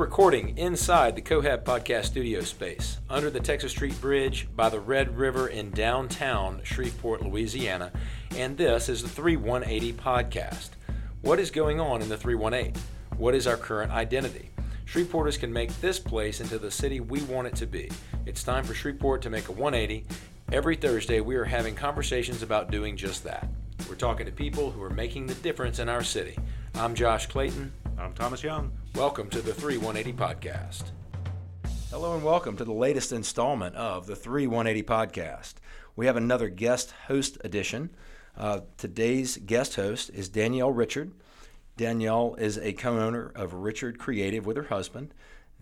recording inside the Cohab Podcast studio space under the Texas Street Bridge by the Red River in downtown Shreveport, Louisiana, and this is the 3180 Podcast. What is going on in the 318? What is our current identity? Shreveporters can make this place into the city we want it to be. It's time for Shreveport to make a 180. Every Thursday, we are having conversations about doing just that. We're talking to people who are making the difference in our city. I'm Josh Clayton. I'm Thomas Young. Welcome to the 3180 Podcast. Hello and welcome to the latest installment of the 3180 Podcast. We have another guest host edition. Uh, today's guest host is Danielle Richard. Danielle is a co owner of Richard Creative with her husband.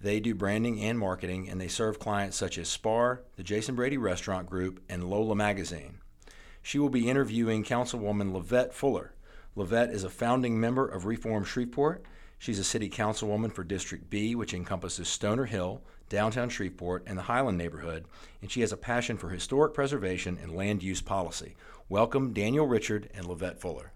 They do branding and marketing, and they serve clients such as Spar, the Jason Brady Restaurant Group, and Lola Magazine. She will be interviewing Councilwoman LeVette Fuller. LeVette is a founding member of Reform Shreveport She's a city councilwoman for District B, which encompasses Stoner Hill, downtown Shreveport, and the Highland neighborhood, and she has a passion for historic preservation and land use policy. Welcome, Danielle Richard and LeVette Fuller.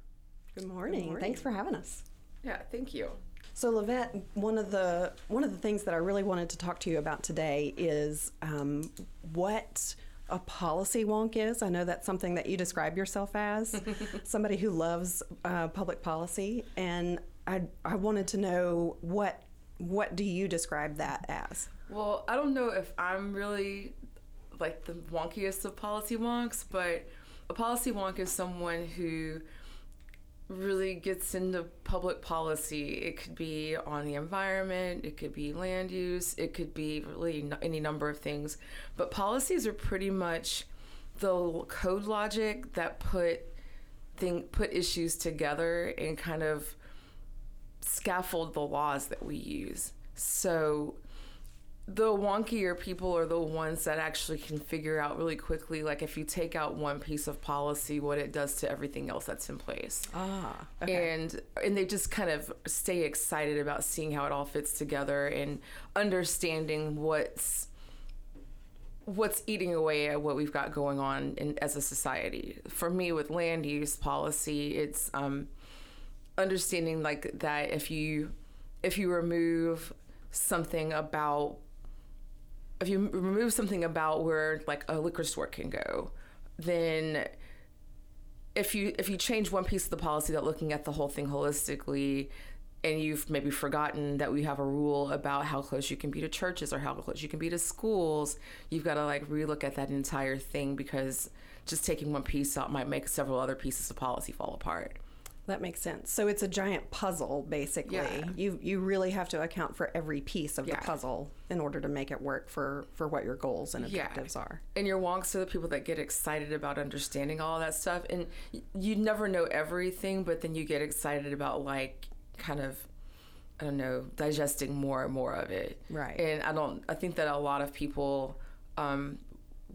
Good morning. Good morning. Thanks for having us. Yeah, thank you. So, LeVette, one of the one of the things that I really wanted to talk to you about today is um, what a policy wonk is. I know that's something that you describe yourself as somebody who loves uh, public policy, and I I wanted to know what what do you describe that as? Well, I don't know if I'm really like the wonkiest of policy wonks, but a policy wonk is someone who really gets into public policy. It could be on the environment, it could be land use, it could be really any number of things. But policies are pretty much the code logic that put thing put issues together and kind of scaffold the laws that we use. So the wonkier people are the ones that actually can figure out really quickly like if you take out one piece of policy what it does to everything else that's in place ah okay. and and they just kind of stay excited about seeing how it all fits together and understanding what's what's eating away at what we've got going on in, as a society for me with land use policy it's um, understanding like that if you if you remove something about if you remove something about where like a liquor store can go then if you if you change one piece of the policy that looking at the whole thing holistically and you've maybe forgotten that we have a rule about how close you can be to churches or how close you can be to schools you've got to like relook at that entire thing because just taking one piece out might make several other pieces of policy fall apart that makes sense. So it's a giant puzzle, basically. Yeah. You you really have to account for every piece of yeah. the puzzle in order to make it work for for what your goals and objectives yeah. are. And your wonks are the people that get excited about understanding all that stuff. And you never know everything, but then you get excited about like kind of I don't know digesting more and more of it. Right. And I don't. I think that a lot of people um,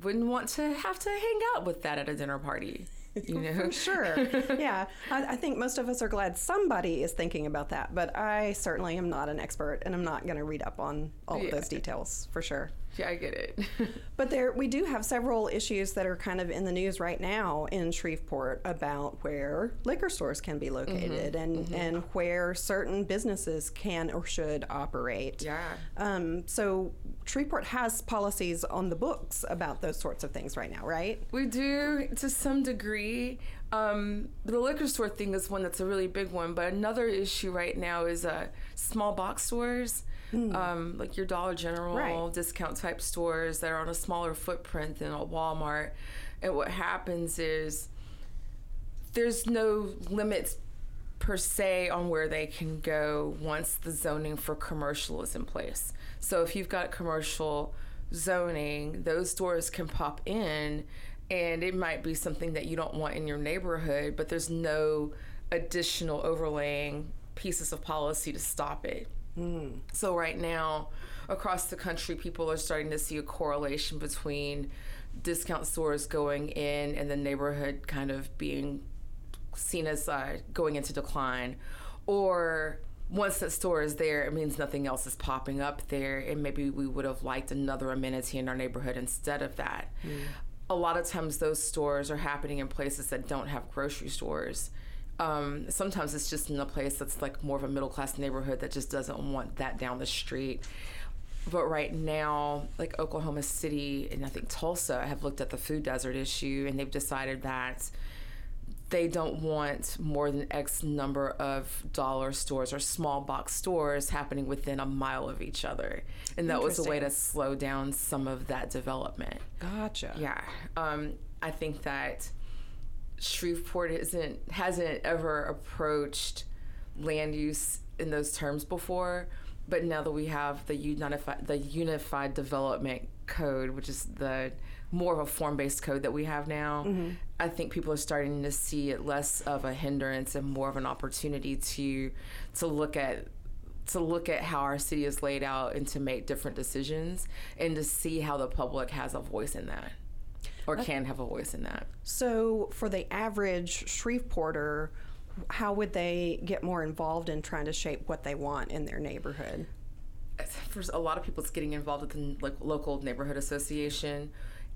wouldn't want to have to hang out with that at a dinner party. You know? For sure. yeah. I, I, think most of us are glad somebody is thinking about that, but I certainly am not an expert and I'm not going to read up on all yeah. of those details for sure. Yeah, I get it. but there, we do have several issues that are kind of in the news right now in Shreveport about where liquor stores can be located mm-hmm. and mm-hmm. and where certain businesses can or should operate. Yeah. Um, so Shreveport has policies on the books about those sorts of things right now, right? We do to some degree. Um, the liquor store thing is one that's a really big one, but another issue right now is uh, small box stores. Mm. Um, like your Dollar General right. discount type stores that are on a smaller footprint than a Walmart. And what happens is there's no limits per se on where they can go once the zoning for commercial is in place. So if you've got commercial zoning, those stores can pop in and it might be something that you don't want in your neighborhood, but there's no additional overlaying pieces of policy to stop it. Mm. So right now, across the country, people are starting to see a correlation between discount stores going in and the neighborhood kind of being seen as uh, going into decline, or once that store is there, it means nothing else is popping up there, and maybe we would have liked another amenity in our neighborhood instead of that. Mm. A lot of times, those stores are happening in places that don't have grocery stores Um, sometimes it's just in a place that's like more of a middle class neighborhood that just doesn't want that down the street. But right now, like Oklahoma City and I think Tulsa have looked at the food desert issue and they've decided that they don't want more than X number of dollar stores or small box stores happening within a mile of each other. And that was a way to slow down some of that development. Gotcha. Yeah. Um, I think that Shreveport isn't hasn't ever approached land use in those terms before, but now that we have the unified the unified development code, which is the more of a form-based code that we have now, mm-hmm. I think people are starting to see it less of a hindrance and more of an opportunity to to look at to look at how our city is laid out and to make different decisions and to see how the public has a voice in that or can have a voice in that. So, for the average Shreveporter, how would they get more involved in trying to shape what they want in their neighborhood? For a lot of people, it's getting involved with the like, local neighborhood association,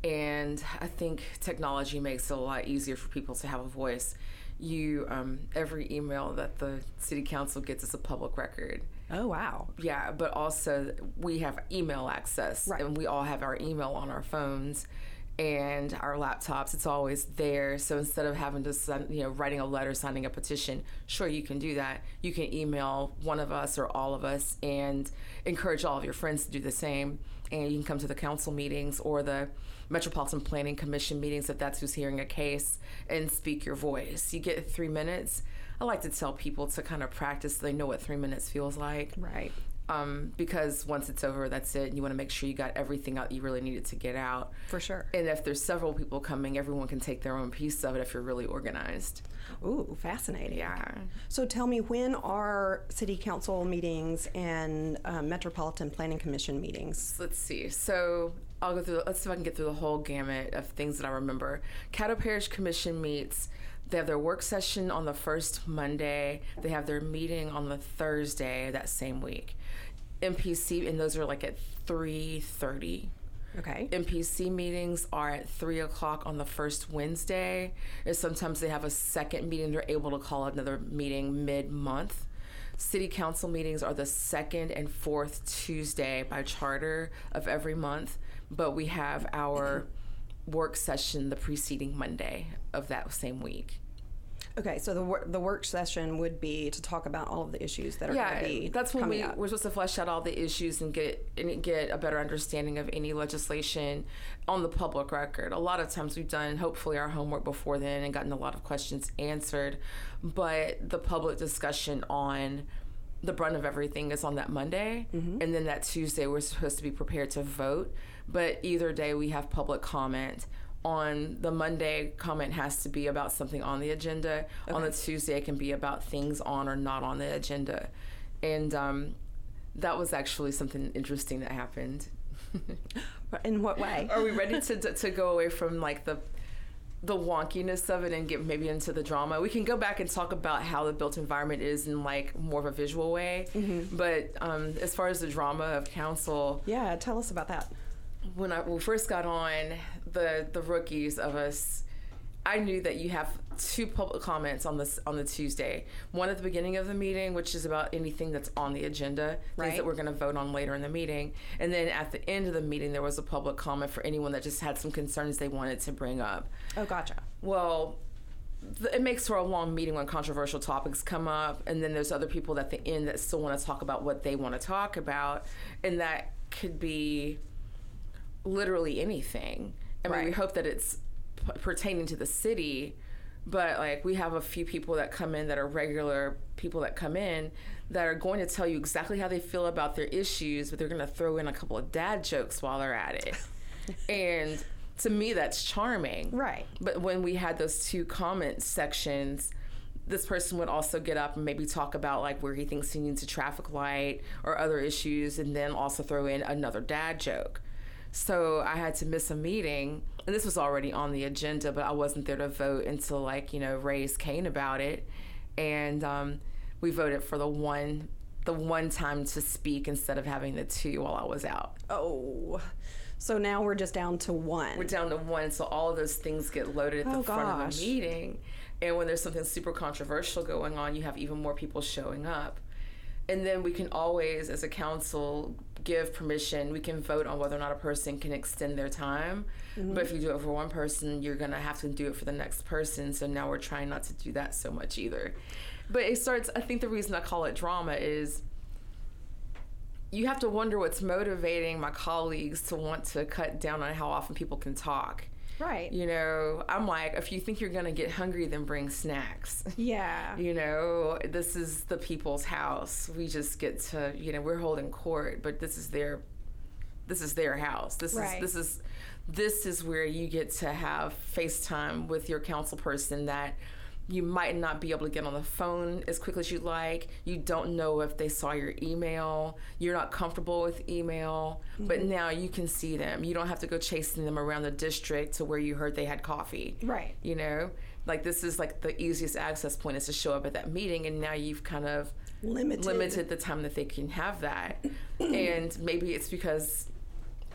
and I think technology makes it a lot easier for people to have a voice. You um, every email that the city council gets is a public record. Oh wow! Yeah, but also we have email access, right. and we all have our email on our phones and our laptops it's always there. So instead of having to send you know writing a letter signing a petition sure you can do that. You can email one of us or all of us and encourage all of your friends to do the same. And you can come to the council meetings or the metropolitan planning commission meetings if that's who's hearing a case and speak your voice. You get three minutes. I like to tell people to kind of practice. So they know what three minutes feels like. Right um, because once it's over, that's it. And you want to make sure you got everything out you really needed to get out. For sure. And if there's several people coming, everyone can take their own piece of it if you're really organized. Ooh, fascinating. Yeah. So tell me, when are city council meetings and um, metropolitan planning commission meetings? Let's see. So I'll go through. Let's see if I can get through the whole gamut of things that I remember. Caddo Parish Commission meets. They have their work session on the first Monday. They have their meeting on the Thursday that same week. MPC, and those are like at three thirty. Okay. MPC meetings are at three o'clock on the first Wednesday. And sometimes they have a second meeting. They're able to call another meeting mid month. City council meetings are the second and fourth Tuesday by charter of every month, but we have our work session the preceding Monday of that same week. Okay, so the wor- the work session would be to talk about all of the issues that are yeah, going to be that's when we up. we're supposed to flesh out all the issues and get and get a better understanding of any legislation on the public record. A lot of times we've done hopefully our homework before then and gotten a lot of questions answered, but the public discussion on the brunt of everything is on that Monday, mm-hmm. and then that Tuesday we're supposed to be prepared to vote. But either day we have public comment on the Monday, comment has to be about something on the agenda. Okay. On the Tuesday, it can be about things on or not on the agenda. And um, that was actually something interesting that happened. In what way? Are we ready to, to, to go away from like the the wonkiness of it and get maybe into the drama. We can go back and talk about how the built environment is in like more of a visual way. Mm-hmm. But um, as far as the drama of council, yeah, tell us about that when I when we first got on, the the rookies of us, I knew that you have two public comments on this on the Tuesday. One at the beginning of the meeting, which is about anything that's on the agenda, right. things that we're going to vote on later in the meeting, and then at the end of the meeting, there was a public comment for anyone that just had some concerns they wanted to bring up. Oh, gotcha. Well, it makes for a long meeting when controversial topics come up, and then there's other people at the end that still want to talk about what they want to talk about, and that could be literally anything. I mean, right. we hope that it's p- pertaining to the city, but like we have a few people that come in that are regular people that come in that are going to tell you exactly how they feel about their issues, but they're going to throw in a couple of dad jokes while they're at it. and to me, that's charming. Right. But when we had those two comment sections, this person would also get up and maybe talk about like where he thinks he needs a traffic light or other issues, and then also throw in another dad joke. So I had to miss a meeting, and this was already on the agenda, but I wasn't there to vote until like you know raise Cain about it, and um, we voted for the one the one time to speak instead of having the two while I was out. Oh. So now we're just down to one. We're down to one, so all of those things get loaded at Oh, the front of gosh. the meeting. And when there's something super controversial going on, you have even more people showing up. And then we can always, as a council, give permission. We can vote on whether or not a person can extend their time. Mm-hmm. But if you do it for one person, you're going to have to do it for the next person. So now we're trying not to do that so much either. But it starts, I think the reason I call it drama is you have to wonder what's motivating my colleagues to want to cut down on how often people can talk. Right. You know, I'm like, if you think you're gonna get hungry, then bring snacks. Yeah. You know, this is the people's house. We just get to, you know, we're holding court, but this is their, this is their house. This Right. is this is, this is where you get to have FaceTime with your council person that you might not be able to get on the phone as quickly as you'd like. You don't know if they saw your email. You're not comfortable with email, but mm-hmm. now you can see them. You don't have to go chasing them around the district to where you heard they had coffee Right. you know like this is like the easiest access point is to show up at that meeting and now you've kind of Limited. limited the time that they can have that and maybe it's because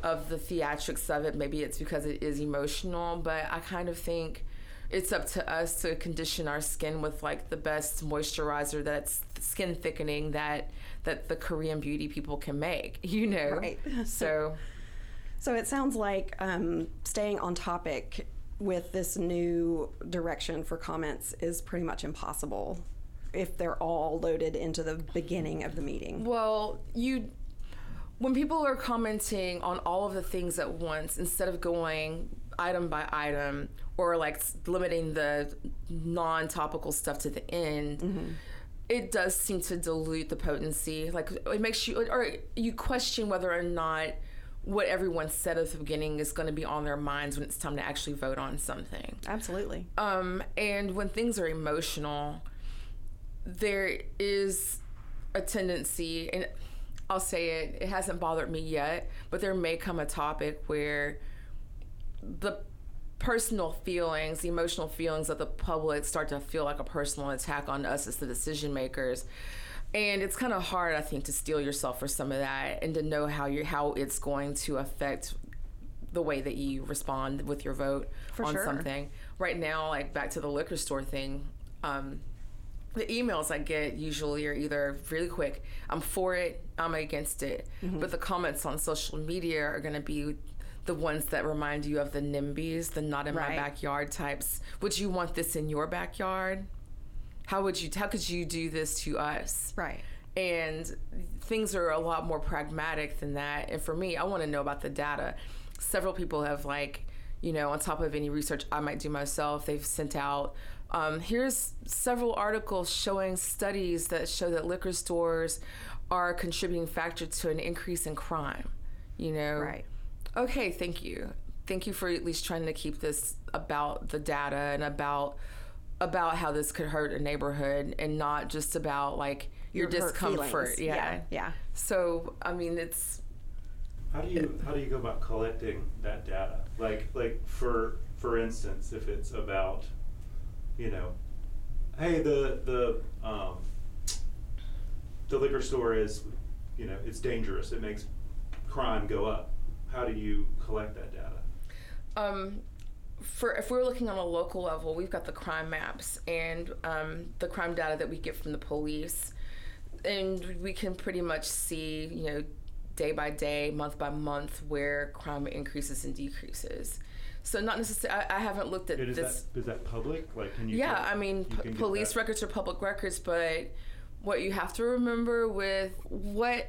of the theatrics of it maybe it's because it is emotional but i kind of think it's up to us to condition our skin with like the best moisturizer that's skin thickening that that the korean beauty people can make you know Right. so So it sounds like um, staying on topic with this new direction for comments is pretty much impossible if they're all loaded into the beginning of the meeting. Well, you when people are commenting on all of the things at once instead of going item by item or like limiting the non-topical stuff to the end it does seem to dilute the potency. Like it makes you or you question whether or not what everyone said at the beginning is going to be on their minds when it's time to actually vote on something. Absolutely. um, and when things are emotional, there is a tendency, and I'll say it, it hasn't bothered me yet, but there may come a topic where the personal feelings, the emotional feelings of the public start to feel like a personal attack on us as the decision makers. And it's kind of hard, I think, to steel yourself for some of that and to know how you how it's going to affect the way that you respond with your vote For on sure. something. Right now, like back to the liquor store thing, um, the emails I get usually are either really quick, I'm for it, I'm against it. Mm-hmm. But the comments on social media are going to be the ones that remind you of the NIMBYs, the not in my backyard types. Would you want this in your backyard? How would you? How could you do this to us? Right. and things are a lot more pragmatic than that and for me i want to know about the data several people have like you know on top of any research i might do myself they've sent out um, here's several articles showing studies that show that liquor stores are a contributing factor to an increase in crime you know Right. Okay thank you thank you for at least trying to keep this about the data and about about how this could hurt a neighborhood and not just about like your, hurt discomfort yeah. Yeah. Yeah. so i mean it's How do you how do you go about collecting that data? Like like for for instance, if it's about, you know, hey the the um, the liquor store is, you know, it's dangerous. It makes crime go up. How do you collect that data? um for if we're looking on a local level we've got the crime maps and um, the crime data that we get from the police and we can pretty much see you know day by day month by month where crime increases and decreases so not necessarily I, I haven't looked at Is this that is that public? Like can you? yeah, get- I mean, p- police records are public records, but what you have to remember with what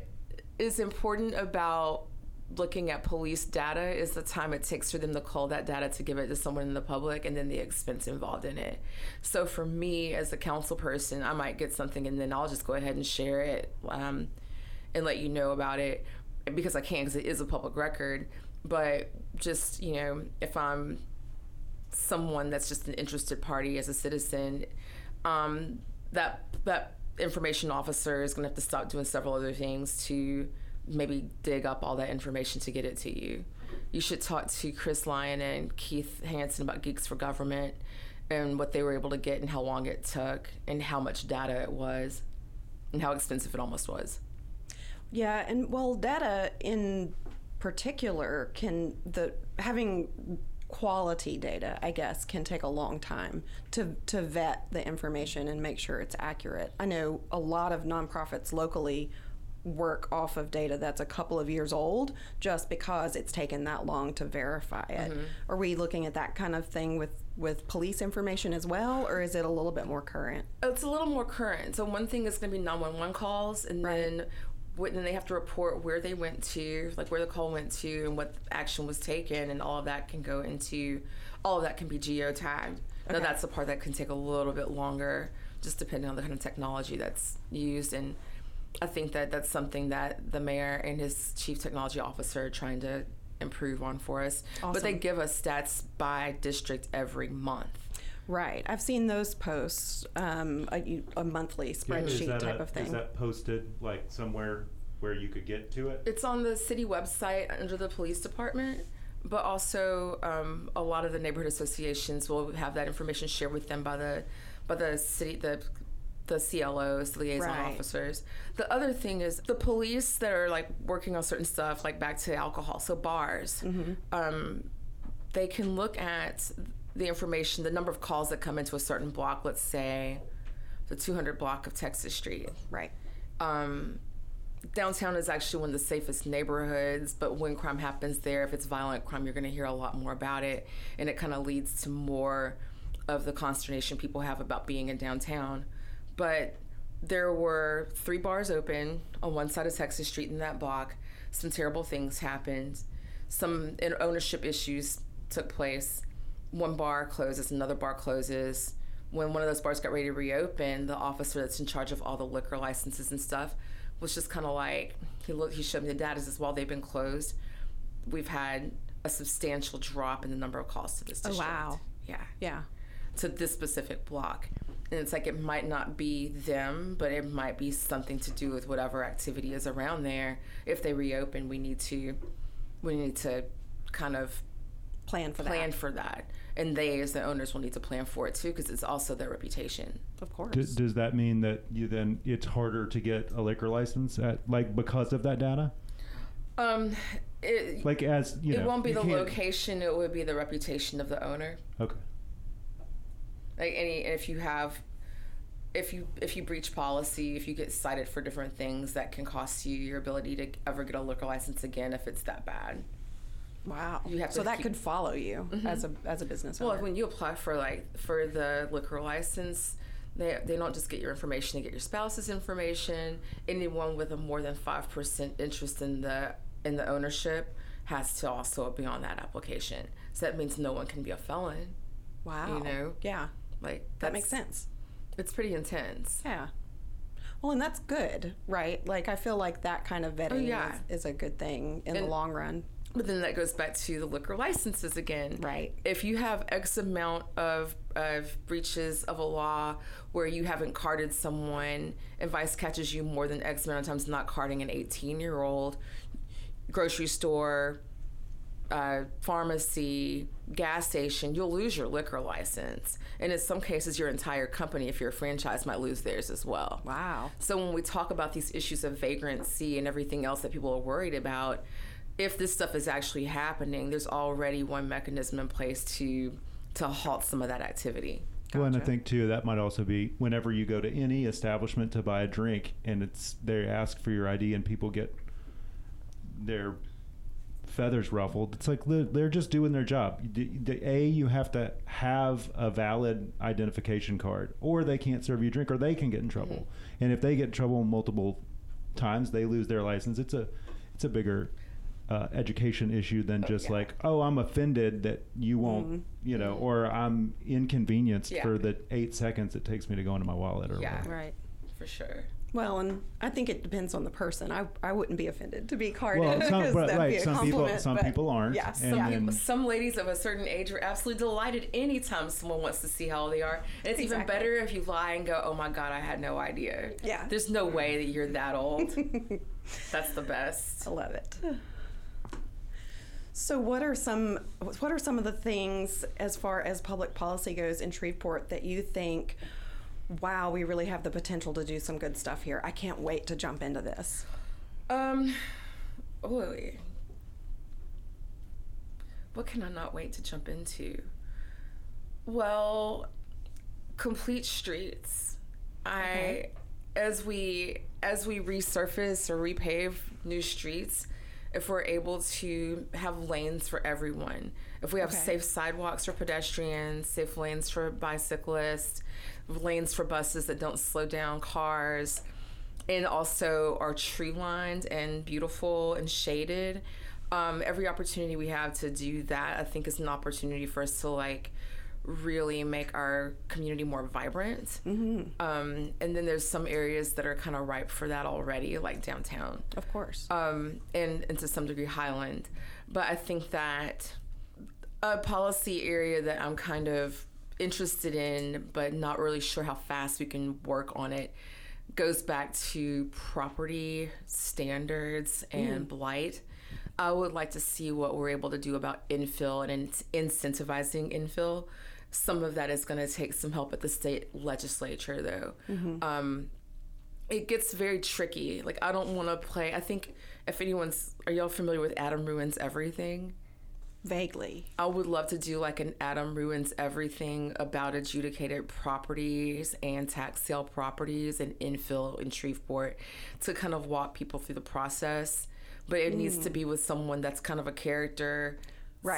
is important about looking at police data is the time it takes for them to cull that data to give it to someone in the public and then the expense involved in it. So for me as a council person, I might get something and then I'll just go ahead and share it um, and let you know about it because I can because it is a public record. But just, you know, if I'm someone that's just an interested party as a citizen, um, that that information officer is going to have to stop doing several other things to maybe dig up all that information to get it to you. You should talk to Chris Lyon and Keith Hansen about Geeks for Government and what they were able to get and how long it took and how much data it was and how expensive it almost was. Yeah, and well, data in particular can the having quality data, I guess, can take a long time to, to vet the information and make sure it's accurate. I know a lot of nonprofits locally work off of data that's a couple of years old just because it's taken that long to verify it. Mm-hmm. Are we looking at that kind of thing with, with police information as well, or is it a little bit more current? It's a little more current. So one thing is going to be 911 calls, and Right. then then they have to report where they went to, like where the call went to, and what action was taken, and all of that can go into, all of that can be geotagged. Now Okay. that's the part that can take a little bit longer, just depending on the kind of technology that's used. And I think that that's something that the mayor and his chief technology officer are trying to improve on for us. But they give us stats by district every month. Right. I've seen those posts, um, a, a monthly spreadsheet that type a- of thing. Is that posted like somewhere where you could get to it? It's on the city website under the police department, but also um, a lot of the neighborhood associations will have that information shared with them by the by the city the the CLOs, the liaison Right. officers. The other thing is the police that are like working on certain stuff, like back to alcohol, so bars. Um, they can look at the information, the number of calls that come into a certain block. Let's say the 200 block of Texas Street right. um, downtown is actually one of the safest neighborhoods, but when crime happens there, if it's violent crime, you're going to hear a lot more about it, and it kind of leads to more of the consternation people have about being in downtown. But there were three bars open on one side of Texas Street in that block. Some terrible things happened. Some ownership issues took place. One bar closes, another bar closes. When one of those bars got ready to reopen, the officer that's in charge of all the liquor licenses and stuff was just kind of like he looked. He showed me the data. Says while they've been closed, we've had a substantial drop in the number of calls to this Oh, wow. Yeah Yeah. to this specific block. And it's like it might not be them, but it might be something to do with whatever activity is around there. If they reopen, we need to we need to kind of Plan for that. plan that. for that. And they as the owners will need to plan for it too because it's also their reputation. Of course. D- does that mean that you then it's harder to get a liquor license at like because of that data? Um it, Like as you it won't be you the location, it would be the reputation of the owner. Okay. Like any if you have if you if you breach policy if you get cited for different things that can cost you your ability to ever get a liquor license again if it's that bad. Wow. you have so that keep- could follow you mm-hmm. as a as a business well when you apply for like for the liquor license they, they don't just get your information they get your spouse's information. Anyone with a more than 5% interest in the in the ownership has to also be on that application. So that means no one can be a felon. Wow. you know, Yeah. Like That makes sense. it's pretty intense Yeah. Well, and that's good, right? Like I feel like that kind of vetting Oh, yeah. is, is a good thing in the long run. But then that goes back to the liquor licenses again. Right. If you have X amount of, of breaches of a law where you haven't carded someone and Vice catches you more than X amount of times not carding an 18 year old, grocery store, uh, pharmacy, gas station, you'll lose your liquor license. And in some cases, your entire company, if you're a franchise, might lose theirs as well. Wow. So when we talk about these issues of vagrancy and everything else that people are worried about, if this stuff is actually happening, there's already one mechanism in place to to halt some of that activity. Well, and I think too that might also be whenever you go to any establishment to buy a drink and it's they ask for your ID and people get their feathers ruffled. It's like they're, just doing their job. A, you have to have a valid identification card, or they can't serve you a drink, or they can get in trouble. Mm-hmm. And if they get in trouble multiple times, they lose their license. It's a it's a bigger uh, education issue than oh, just yeah. like, oh, I'm offended that you won't, mm-hmm. you know, mm-hmm. or I'm inconvenienced Yeah. for the eight seconds it takes me to go into my wallet or Yeah. whatever. Right. For sure. Well, and I think it depends on the person. I, I wouldn't be offended to be carded. Well, some, 'cause but, that'd be right, a some people compliment, some but people aren't. Yeah. and some Some, then- some ladies of a certain age are absolutely delighted anytime someone wants to see how old they are. And it's even better if you lie and go, oh my God, I had no idea. Yeah. There's no way that you're that old. That's the best. I love it. So, what are some what are some of the things as far as public policy goes in Shreveport that you think, wow, we really have the potential to do some good stuff here? I can't wait to jump into this. Um, oy. what can I not wait to jump into? Well, complete streets. Okay. I as we as we resurface or repave new streets, if we're able to have lanes for everyone, if we have Okay. safe sidewalks for pedestrians, safe lanes for bicyclists, lanes for buses that don't slow down cars, and also are tree lined and beautiful and shaded. Um, every opportunity we have to do that, I think, is an opportunity for us to like really make our community more vibrant. Um, and then there's some areas that are kind of ripe for that already, like downtown Of course. um, and, and to some degree Highland. But I think that a policy area that I'm kind of interested in, but not really sure how fast we can work on it, goes back to property standards and blight. I would like to see what we're able to do about infill and in- incentivizing infill. Some of that is going to take some help at the state legislature, though. Um, it gets very tricky. Like I don't want to play. I think if anyone's, are y'all familiar with Adam ruins everything? Vaguely. I would love to do like an Adam ruins everything about adjudicated properties and tax sale properties and infill in Shreveport to kind of walk people through the process. But it needs to be with someone that's kind of a character.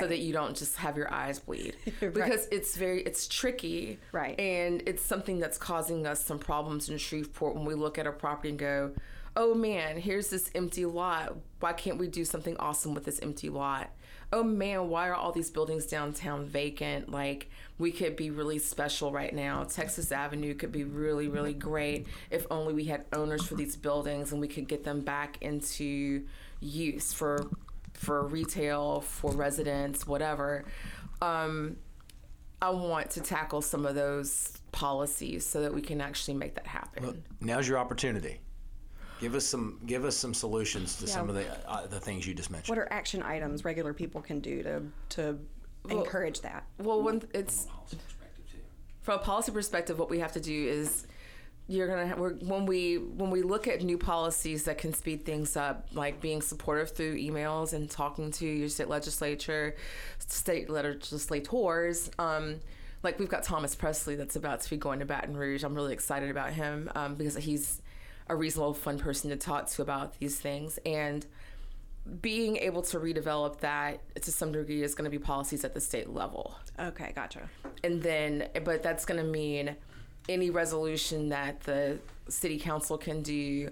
So that you don't just have your eyes bleed, Right. because it's very it's tricky, Right. And it's something that's causing us some problems in Shreveport when we look at a property and go, "Oh man, here's this empty lot. Why can't we do something awesome with this empty lot?" Oh man, why are all these buildings downtown vacant? Like we could be really special right now. Texas Avenue could be really, really great if only we had owners for these buildings and we could get them back into use for for retail, for residents, whatever. Um, I want to tackle some of those policies so that we can actually make that happen. Now's your opportunity. Give us some give us some solutions to some of the uh, the things you just mentioned. What are action items regular people can do to to encourage that? well, when it's from a policy perspective, what we have to do is you're gonna we're, when we when we look at new policies that can speed things up, like being supportive through emails and talking to your state legislature, state legislators. Um, like we've got Thomas Pressly that's about to be going to Baton Rouge. I'm really excited about him um, because he's a reasonable, fun person to talk to about these things. And being able to redevelop that to some degree is going to be policies at the state level. Okay, gotcha. and then but that's going to mean any resolution that the city council can do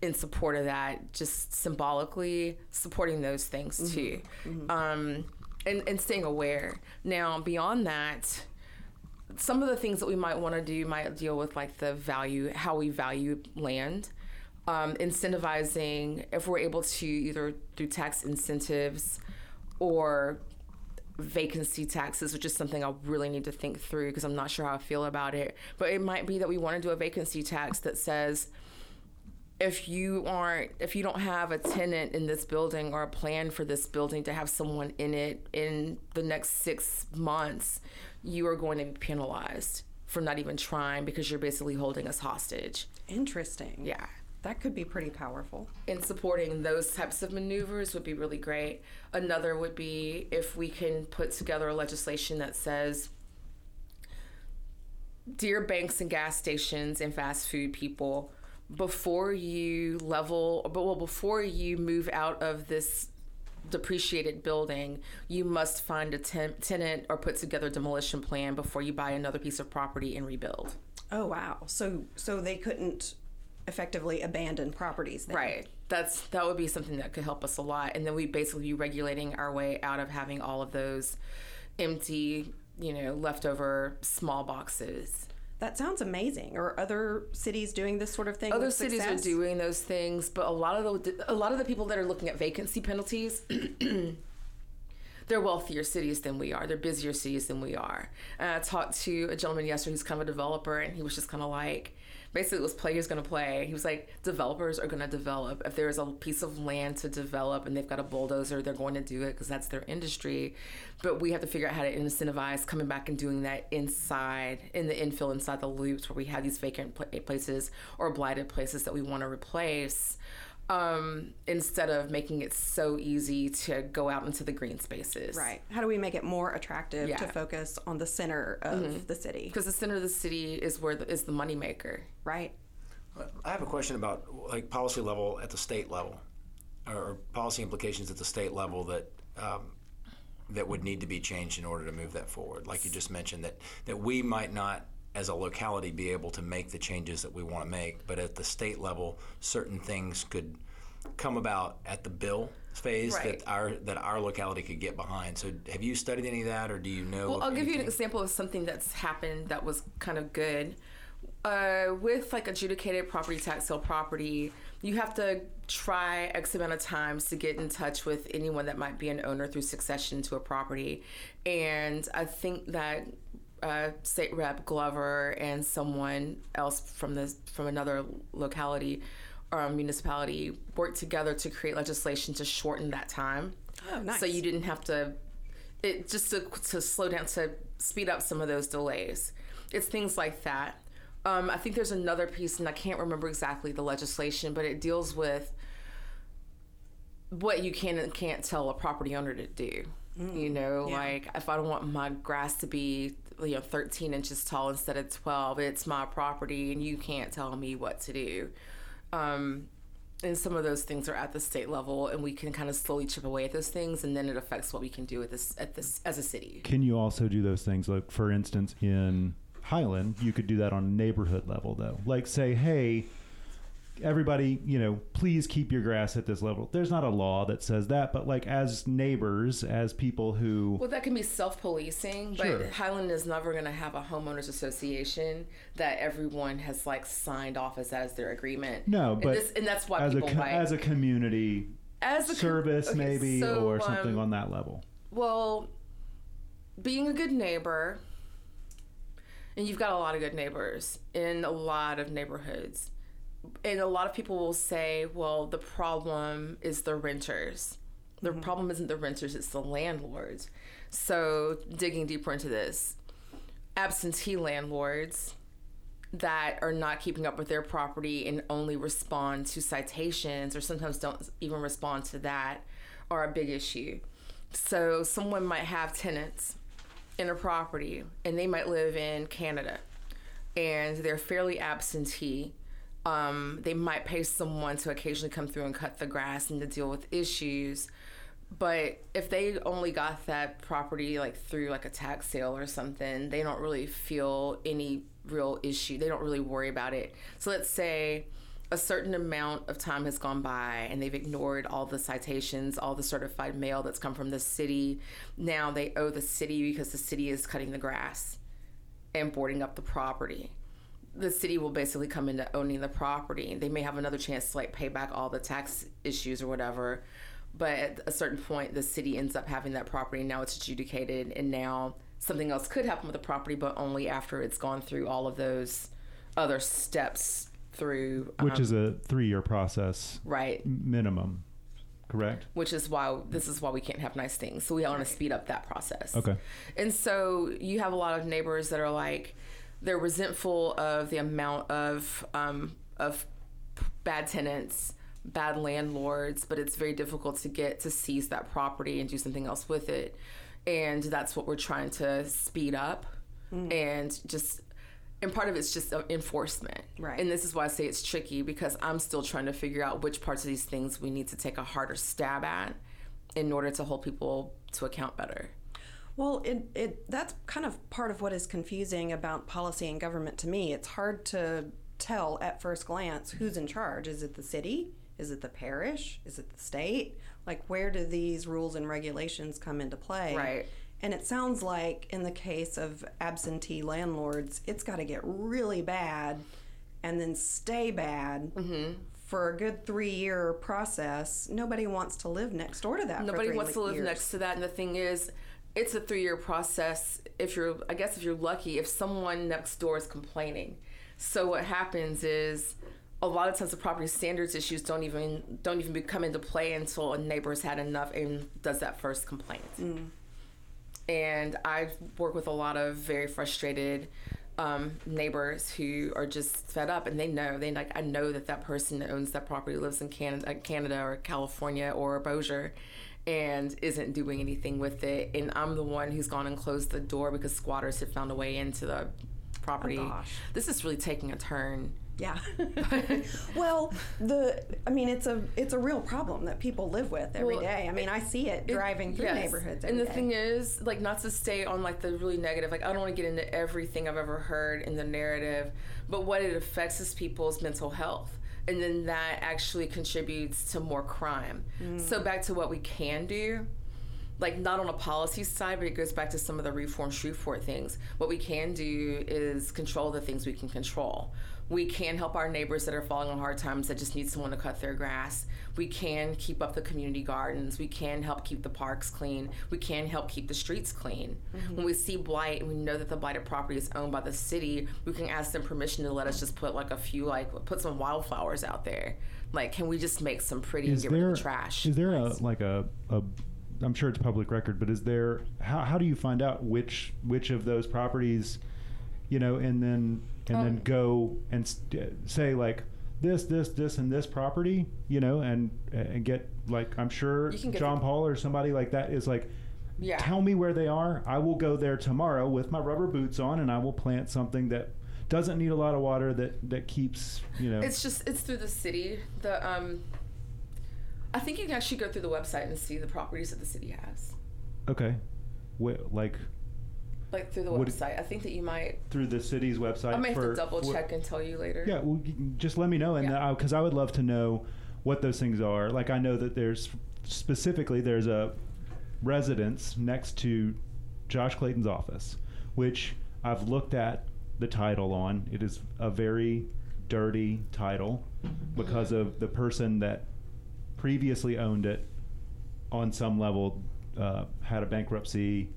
in support of that just symbolically supporting those things too. Um, and, and staying aware. Now beyond that some of the things that we might want to do might deal with like the value how we value land um, incentivizing if we're able to either through tax incentives or vacancy taxes, which is something I really need to think through because I'm not sure how I feel about it. But it might be that we want to do a vacancy tax that says if you aren't if you don't have a tenant in this building or a plan for this building to have someone in it in the next six months, you are going to be penalized for not even trying because you're basically holding us hostage. Interesting. Yeah. That could be pretty powerful. and supporting those types of maneuvers would be really great. Another would be if we can put together a legislation that says, Dear banks and gas stations and fast food people, before you level, but well, before you move out of this depreciated building, you must find a ten- tenant or put together a demolition plan before you buy another piece of property and rebuild. Oh wow. So so they couldn't effectively abandon properties then. Right. That's that would be something that could help us a lot, and then we basically be regulating our way out of having all of those empty, you know, leftover small boxes. That sounds amazing. Are other cities doing this sort of thing? Other cities success? are doing those things, but a lot of the a lot of the people that are looking at vacancy penalties. They're wealthier cities than we are. They're busier cities than we are. And I talked to a gentleman yesterday who's kind of a developer, and he was just kind of like, basically, it was players going to play. He was like, developers are going to develop. If there's a piece of land to develop and they've got a bulldozer, they're going to do it because that's their industry. But we have to figure out how to incentivize coming back and doing that inside, in the infill, inside the loops where we have these vacant pla- places or blighted places that we want to replace. Um, instead of making it so easy to go out into the green spaces. Right. How do we make it more attractive Yeah. to focus on the center of the city? Because the center of the city is where the, is the moneymaker. Right. I have a question about like policy level at the state level, or policy implications at the state level that um, that would need to be changed in order to move that forward. Like you just mentioned, that that we might not, as a locality, be able to make the changes that we want to make, but at the state level, certain things could come about at the bill phase Right. that our that our locality could get behind. So, have you studied any of that, or do you know? Well, I'll give you an example of something that's happened that was kind of good. Uh, with like adjudicated property tax sale property, you have to try X amount of times to get in touch with anyone that might be an owner through succession to a property. And I think that uh, State Rep Glover and someone else from the from another locality or municipality worked together to create legislation to shorten that time. Oh, nice. So you didn't have to it just to, to slow down to speed up some of those delays it's things like that um, i think there's another piece and i can't remember exactly the legislation but it deals with what you can and can't tell a property owner to do you know like if i don't want my grass to be you know 13 inches tall instead of 12 it's my property and you can't tell me what to do um, and some of those things are at the state level and we can kind of slowly chip away at those things and then it affects what we can do at this at this as a city Can you also do those things? Like, for instance, in Highland, you could do that on a neighborhood level, though. Like, say, hey, everybody, you know, please keep your grass at this level. There's not a law that says that, but like, as neighbors, as people who. well that can be self-policing but Sure. highland is never going to have a homeowners association that everyone has like signed off as as their agreement No, and, but this, and that's why as a, people like as a community as a com- service, okay, maybe, so, or something um, on that level. Well, being a good neighbor, and you've got a lot of good neighbors in a lot of neighborhoods. And a lot of people will say, well, the problem is the renters. The mm-hmm. problem isn't the renters, it's the landlords. So, digging deeper into this, absentee landlords that are not keeping up with their property and only respond to citations or sometimes don't even respond to that are a big issue. So someone might have tenants in a property and they might live in Canada and they're fairly absentee. Um, they might pay someone to occasionally come through and cut the grass and to deal with issues. But if they only got that property like through like a tax sale or something, they don't really feel any real issue. They don't really worry about it. So let's say a certain amount of time has gone by and they've ignored all the citations, all the certified mail that's come from the city. Now they owe the city because the city is cutting the grass and boarding up the property. The city will basically come into owning the property. They may have another chance to like pay back all the tax issues or whatever. But at a certain point, the city ends up having that property. Now it's adjudicated, and now something else could happen with the property, but only after it's gone through all of those other steps through. Which um, is a three year process right. minimum, correct? Which is why this is why we can't have nice things. So we want to speed up that process. Okay. And so you have a lot of neighbors that are like, they're resentful of the amount of um, of bad tenants, bad landlords, but it's very difficult to get to seize that property and do something else with it. And that's what we're trying to speed up, and just. And part of it's just uh, enforcement. Right. And this is why I say it's tricky because I'm still trying to figure out which parts of these things we need to take a harder stab at in order to hold people to account better. Well, it, it that's kind of part of what is confusing about policy and government to me. It's hard to tell at first glance who's in charge. Is it the city? Is it the parish? Is it the state? Like, where do these rules and regulations come into play? Right. And it sounds like in the case of absentee landlords, it's got to get really bad and then stay bad Mm-hmm. for a good three year process. Nobody wants to live next door to that. Nobody wants to live years. next to that. And the thing is, it's a three year process. If you're, I guess, if you're lucky, if someone next door is complaining. So what happens is, a lot of times the property standards issues don't even don't even come into play until a neighbor's had enough and does that first complaint. And I work with a lot of very frustrated um, neighbors who are just fed up and they know they like I know that that person that owns that property lives in Canada, Canada or California or Bossier and isn't doing anything with it and I'm the one who's gone and closed the door because squatters have found a way into the property. Oh, gosh. This is really taking a turn. Yeah. well, the I mean it's a it's a real problem that people live with every Well, day. I mean, I see it driving through Yes. neighborhoods every and the day. thing is, like, not to stay on like the really negative. Like, I don't want to get into everything I've ever heard in the narrative, but what it affects is people's mental health, and then that actually contributes to more crime. Mm. So back to what we can do. Like not on a policy side, but it goes back to some of the reform Shreveport things. What we can do is control the things we can control. We can help our neighbors that are falling on hard times that just need someone to cut their grass. We can keep up the community gardens. We can help keep the parks clean. We can help keep the streets clean. Mm-hmm. When we see blight and we know that the blighted property is owned by the city, we can ask them permission to let us just put like a few, like put some wildflowers out there. Like, can we just make some pretty and is get there rid of the trash? is there a like a, a I'm sure it's public record, but is there how, how do you find out which which of those properties, you know, and then and then Um, go and st- say like this this this and this property, you know, and and get like I'm sure You can get John the- Paul or somebody like that is like. Yeah. Tell me where they are. I will go there tomorrow with my rubber boots on, and I will plant something that doesn't need a lot of water that that keeps you know. It's just it's through the city. The um, I think you can actually go through the website and see the properties that the city has, okay, Wh- like like through the Would- website. I think that you might. through the city's website. I may have for- to double for- check and tell you later. Yeah, well, you can just let me know, and Yeah. because I would love to know what those things are. Like I know that there's specifically there's a residence next to Josh Clayton's office, which I've looked at the title on. It is a very dirty title because of the person that previously owned it on some level uh, had a bankruptcy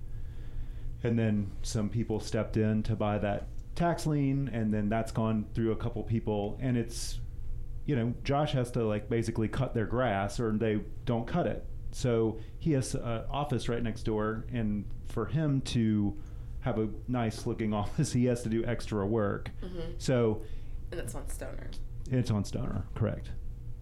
and then some people stepped in to buy that tax lien and then that's gone through a couple people and it's you know josh has to like basically cut their grass or they don't cut it so he has an office right next door and for him to have a nice looking office he has to do extra work mm-hmm. so and it's on Stoner. it's on Stoner, correct.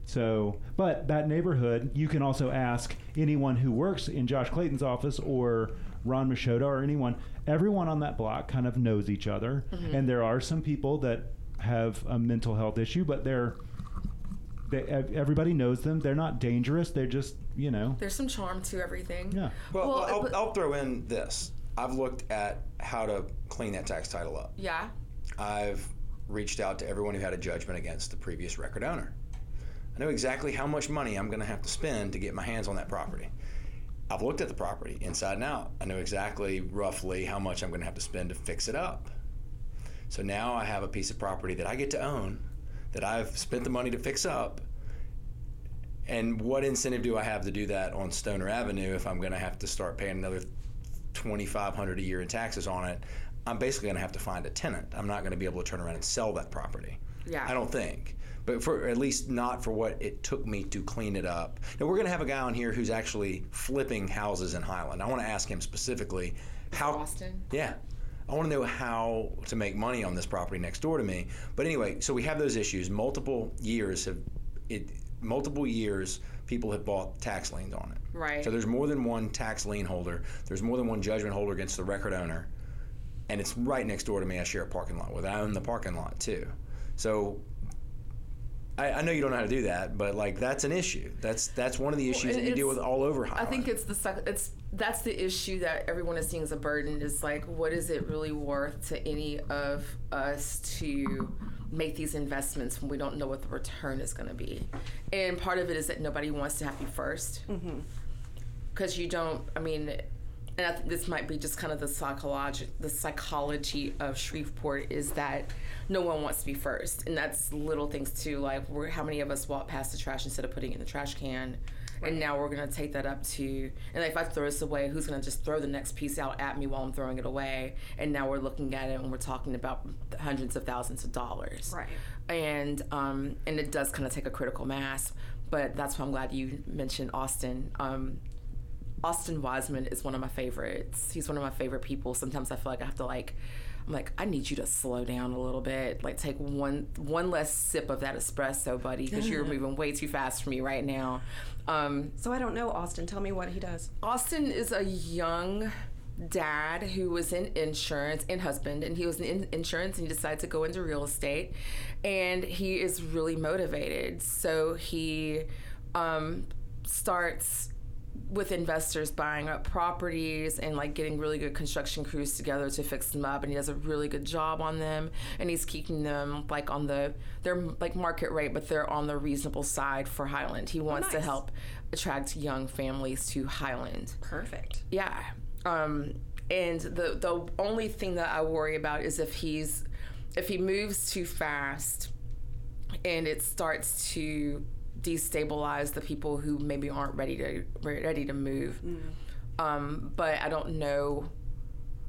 So, but that neighborhood, you can also ask anyone who works in Josh Clayton's office or Ron Machoda or anyone. Everyone on that block kind of knows each other, mm-hmm. and there are some people that have a mental health issue, but they're they, everybody knows them. They're not dangerous. They're just you know There's some charm to everything. yeah. Well, Well, I'll, but- I'll throw in this. I've looked at how to clean that tax title up. Yeah. I've reached out to everyone who had a judgment against the previous record owner. I know exactly how much money I'm going to have to spend to get my hands on that property. I've looked at the property inside and out. I know exactly roughly how much I'm going to have to spend to fix it up. So now I have a piece of property that I get to own, that I've spent the money to fix up. And what incentive do I have to do that on Stoner Avenue if I'm going to have to start paying another 2500 a year in taxes on it? I'm basically going to have to find a tenant. I'm not going to be able to turn around and sell that property. Yeah. I don't think. But for at least not for what it took me to clean it up. Now we're going to have a guy on here who's actually flipping houses in Highland. I want to ask him specifically how Austin? Yeah. I want to know how to make money on this property next door to me. But anyway, so we have those issues. Multiple years have it multiple years people have bought tax liens on it. Right. So there's more than one tax lien holder. There's more than one judgment holder against the record owner. And it's right next door to me. I share a parking lot with. I own the parking lot too. So I, I know you don't know how to do that, but like that's an issue. That's that's one of the issues and that you deal with all over I think it's the it's that's the issue that everyone is seeing as a burden is like what is it really worth to any of us to make these investments when we don't know what the return is going to be? And part of it is that nobody wants to have you 1st because mm-hmm. you don't i mean and I th- this might be just kind of the psychology the psychology of shreveport is that no one wants to be first and that's little things too like we're, how many of us walk past the trash instead of putting it in the trash can and now we're going to take that up to and if i throw this away who's going to just throw the next piece out at me while i'm throwing it away and now we're looking at it and we're talking about hundreds of thousands of dollars Right. and um, and it does kind of take a critical mass but that's why i'm glad you mentioned austin um, Austin Wiseman is one of my favorites. He's one of my favorite people. Sometimes I feel like I have to like I'm like, I need you to slow down a little bit. Like take one one less sip of that espresso, buddy, because you're moving way too fast for me right now. Um, So I don't know Austin. Tell me what he does. Austin is a young dad who was in insurance and husband and he was in insurance and he decided to go into real estate and he is really motivated so he um, starts with investors buying up properties and like getting really good construction crews together to fix them up and he does a really good job on them and he's keeping them like on the they're like market rate but they're on the reasonable side for highland he wants to nice. help attract young families to highland Perfect. yeah. Um, and the the only thing that I worry about is if he's if he moves too fast and it starts to destabilize the people who maybe aren't ready to ready to move. Mm. Um, but I don't know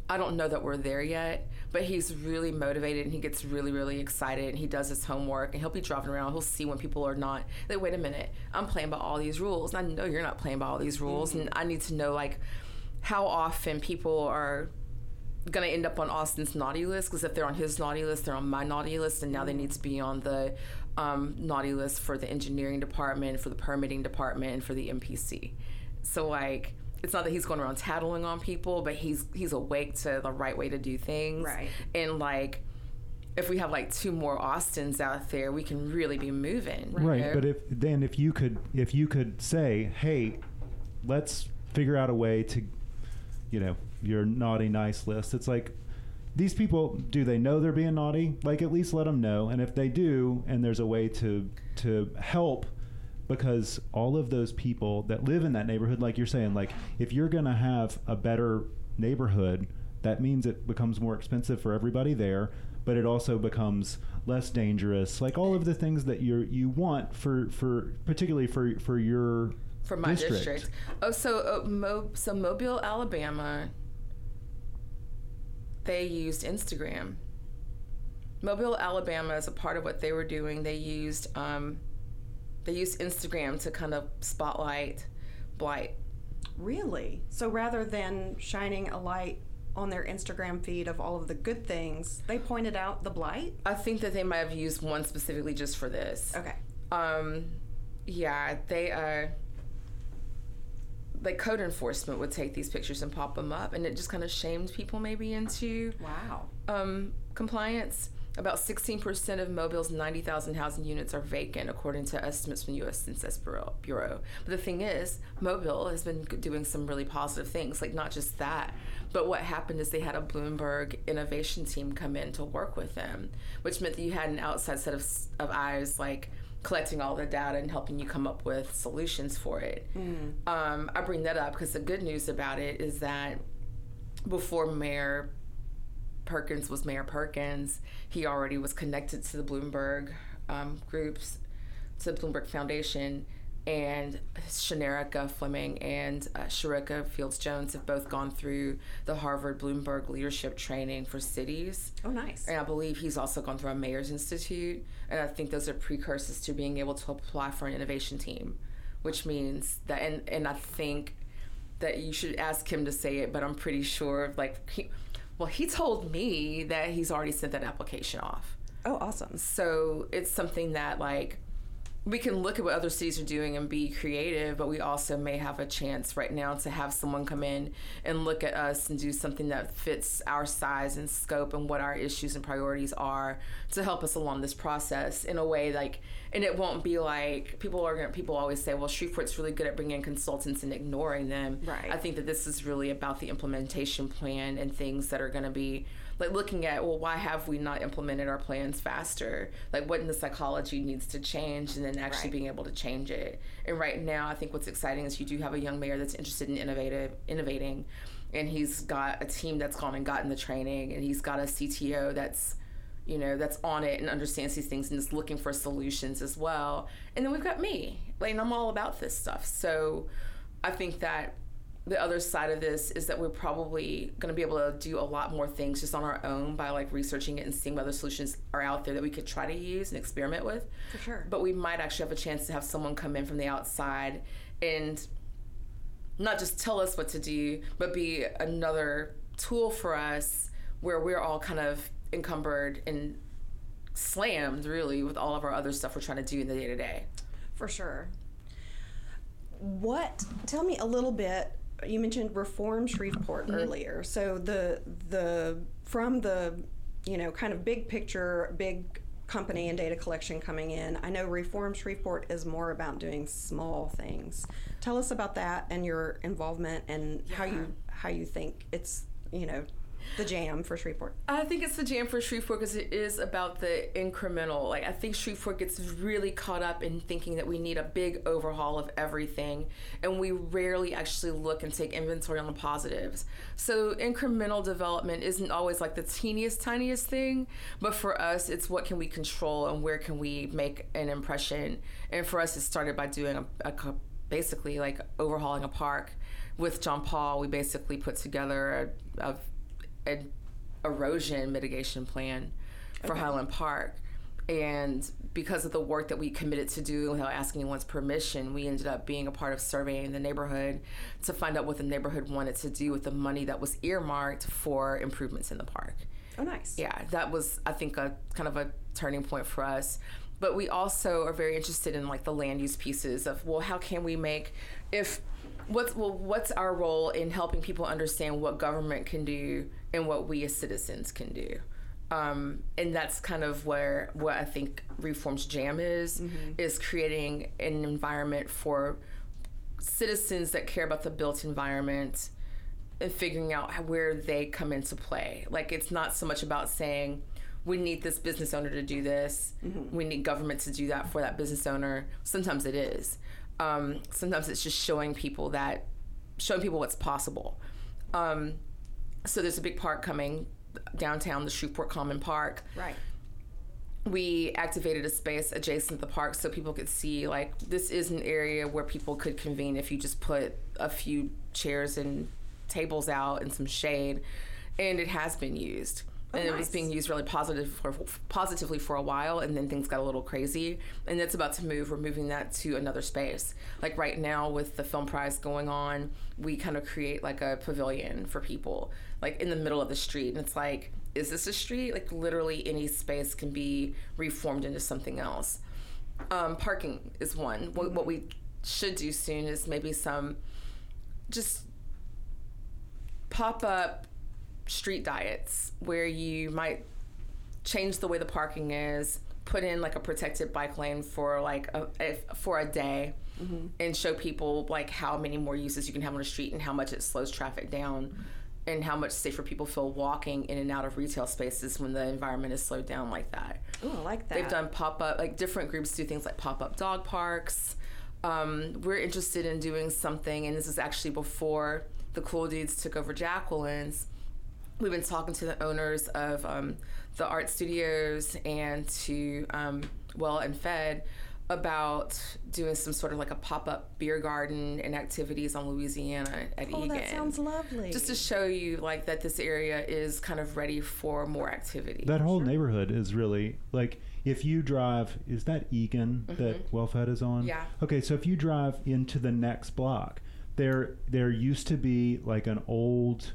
I don't know that we're there yet, but he's really motivated and he gets really, really excited and he does his homework and he'll be driving around. He'll see when people are not like, wait a minute, I'm playing by all these rules. And I know you're not playing by all these rules. Mm-hmm. And I need to know like how often people are gonna end up on Austin's naughty list because if they're on his naughty list, they're on my naughty list, and now they mm. need to be on the um, naughty list for the engineering department, for the permitting department, and for the MPC. So like, it's not that he's going around tattling on people, but he's he's awake to the right way to do things, Right. And like, if we have like two more Austins out there, we can really be moving, right you know? but if then if you could if you could say hey let's figure out a way to you know your naughty nice list it's like these people do they know they're being naughty like at least let them know and if they do and there's a way to to help because all of those people that live in that neighborhood like you're saying like if you're going to have a better neighborhood that means it becomes more expensive for everybody there but it also becomes less dangerous like all of the things that you you want for for particularly for for your for my district. district. Oh, so uh, Mo- so Mobile, Alabama. They used Instagram. Mobile, Alabama, as a part of what they were doing, they used um, they used Instagram to kind of spotlight blight. Really? So rather than shining a light on their Instagram feed of all of the good things, they pointed out the blight? I think that they might have used one specifically just for this. Okay. Um, yeah, they uh, like code enforcement would take these pictures and pop them up, and it just kind of shamed people maybe into Wow. um, compliance. About 16% of Mobile's 90,000 housing units are vacant, according to estimates from the U.S. Census Bureau. Bureau. But the thing is, Mobile has been doing some really positive things, like not just that, but what happened is they had a Bloomberg innovation team come in to work with them, which meant that you had an outside set of, of eyes, like collecting all the data and helping you come up with solutions for it. Um, I bring that up because the good news about it is that before Mayor Perkins was Mayor Perkins, he already was connected to the Bloomberg um, groups, to the Bloomberg Foundation, and Shanerica Fleming and uh, Sharika Fields Jones have both gone through the Harvard Bloomberg Leadership Training for Cities. Oh, nice. And I believe he's also gone through a Mayor's Institute. And I think those are precursors to being able to apply for an innovation team, which means that, and, and I think that you should ask him to say it, but I'm pretty sure, like, he, well, he told me that he's already sent that application off. Oh, awesome. So it's something that, like, we can look at what other cities are doing and be creative, but we also may have a chance right now to have someone come in and look at us and do something that fits our size and scope and what our issues and priorities are to help us along this process in a way like, and it won't be like people are gonna, people always say, well, Shreveport's really good at bringing in consultants and ignoring them. Right. I think that this is really about the implementation plan and things that are going to be like looking at well why have we not implemented our plans faster? Like what in the psychology needs to change and then actually Right. being able to change it? And right now i think what's exciting is you do have a young mayor that's interested in innovative innovating. And he's got a team that's gone and gotten the training. And he's got a cto that's you know that's on it and understands these things and is looking for solutions as well. And then we've got me. Like and i'm all about this stuff. So i think that the other side of this is that we're probably going to be able to do a lot more things just on our own by like researching it and seeing what other solutions are out there that we could try to use and experiment with. For sure. But we might actually have a chance to have someone come in from the outside and not just tell us what to do, but be another tool for us where we're all kind of encumbered and slammed really with all of our other stuff we're trying to do in the day to day. For sure. What? Tell me a little bit. You mentioned Reform Shreveport mm-hmm. earlier. So the the from the you know kind of big picture, big company and data collection coming in. I know Reform Shreveport is more about doing small things. Tell us about that and your involvement and how you how you think it's you know the jam for Shreveport. I think it's the jam for Shreveport because it is about the incremental. Like I think Shreveport gets really caught up in thinking that we need a big overhaul of everything, and we rarely actually look and take inventory on the positives. So incremental development isn't always like the teeniest, tiniest thing, but for us, it's what can we control and where can we make an impression. And for us, it started by doing a, a basically like overhauling a park. With John Paul, we basically put together a, a an erosion mitigation plan for Okay. Highland Park. And because of the work that we committed to do without asking anyone's permission, we ended up being a part of surveying the neighborhood to find out what the neighborhood wanted to do with the money that was earmarked for improvements in the park. Oh, nice. Yeah, that was I think a kind of a turning point for us. But we also are very interested in like the land use pieces of well, how can we make if what's well what's our role in helping people understand what government can do and what we as citizens can do. Um, and that's kind of where what I think Reform's Jam is is creating an environment for citizens that care about the built environment and figuring out how, where they come into play. Like it's not so much about saying we need this business owner to do this, we need government to do that for that business owner. Sometimes it is. Um, sometimes it's just showing people that showing people what's possible. Um, so there's a big park coming downtown, the Shreveport Common Park Right. we activated a space adjacent to the park so people could see like this is an area where people could convene if you just put a few chairs and tables out and some shade and it has been used and it was being used really positive for, positively for a while and then things got a little crazy. And it's about to move we're moving that to another space. Like right now with the film prize going on we kind of create like a pavilion for people like in the middle of the street. And it's like is this a street? Like literally any space can be reformed into something else. Um, parking is one. What, what we should do soon is maybe some just pop up street diets where you might change the way the parking is, put in like a protected bike lane for like a, if, for a day, and show people like how many more uses you can have on a street and how much it slows traffic down. And how much safer people feel walking in and out of retail spaces when the environment is slowed down like that. Oh, I like that. They've done pop up, like different groups do things like pop up dog parks. Um, we're interested in doing something, and this is actually before the cool dudes took over Jacqueline's. We've been talking to the owners of um, the art studios and to um, Well and Fed about doing some sort of like a pop up beer garden and activities on Louisiana at Oh, Egan. that sounds lovely. Just to show you like that this area is kind of ready for more activity. That whole neighborhood is really like if you drive, is that Egan that Wellfed is on? Mm-hmm. Yeah. Okay, so if you drive into the next block, there there used to be like an old.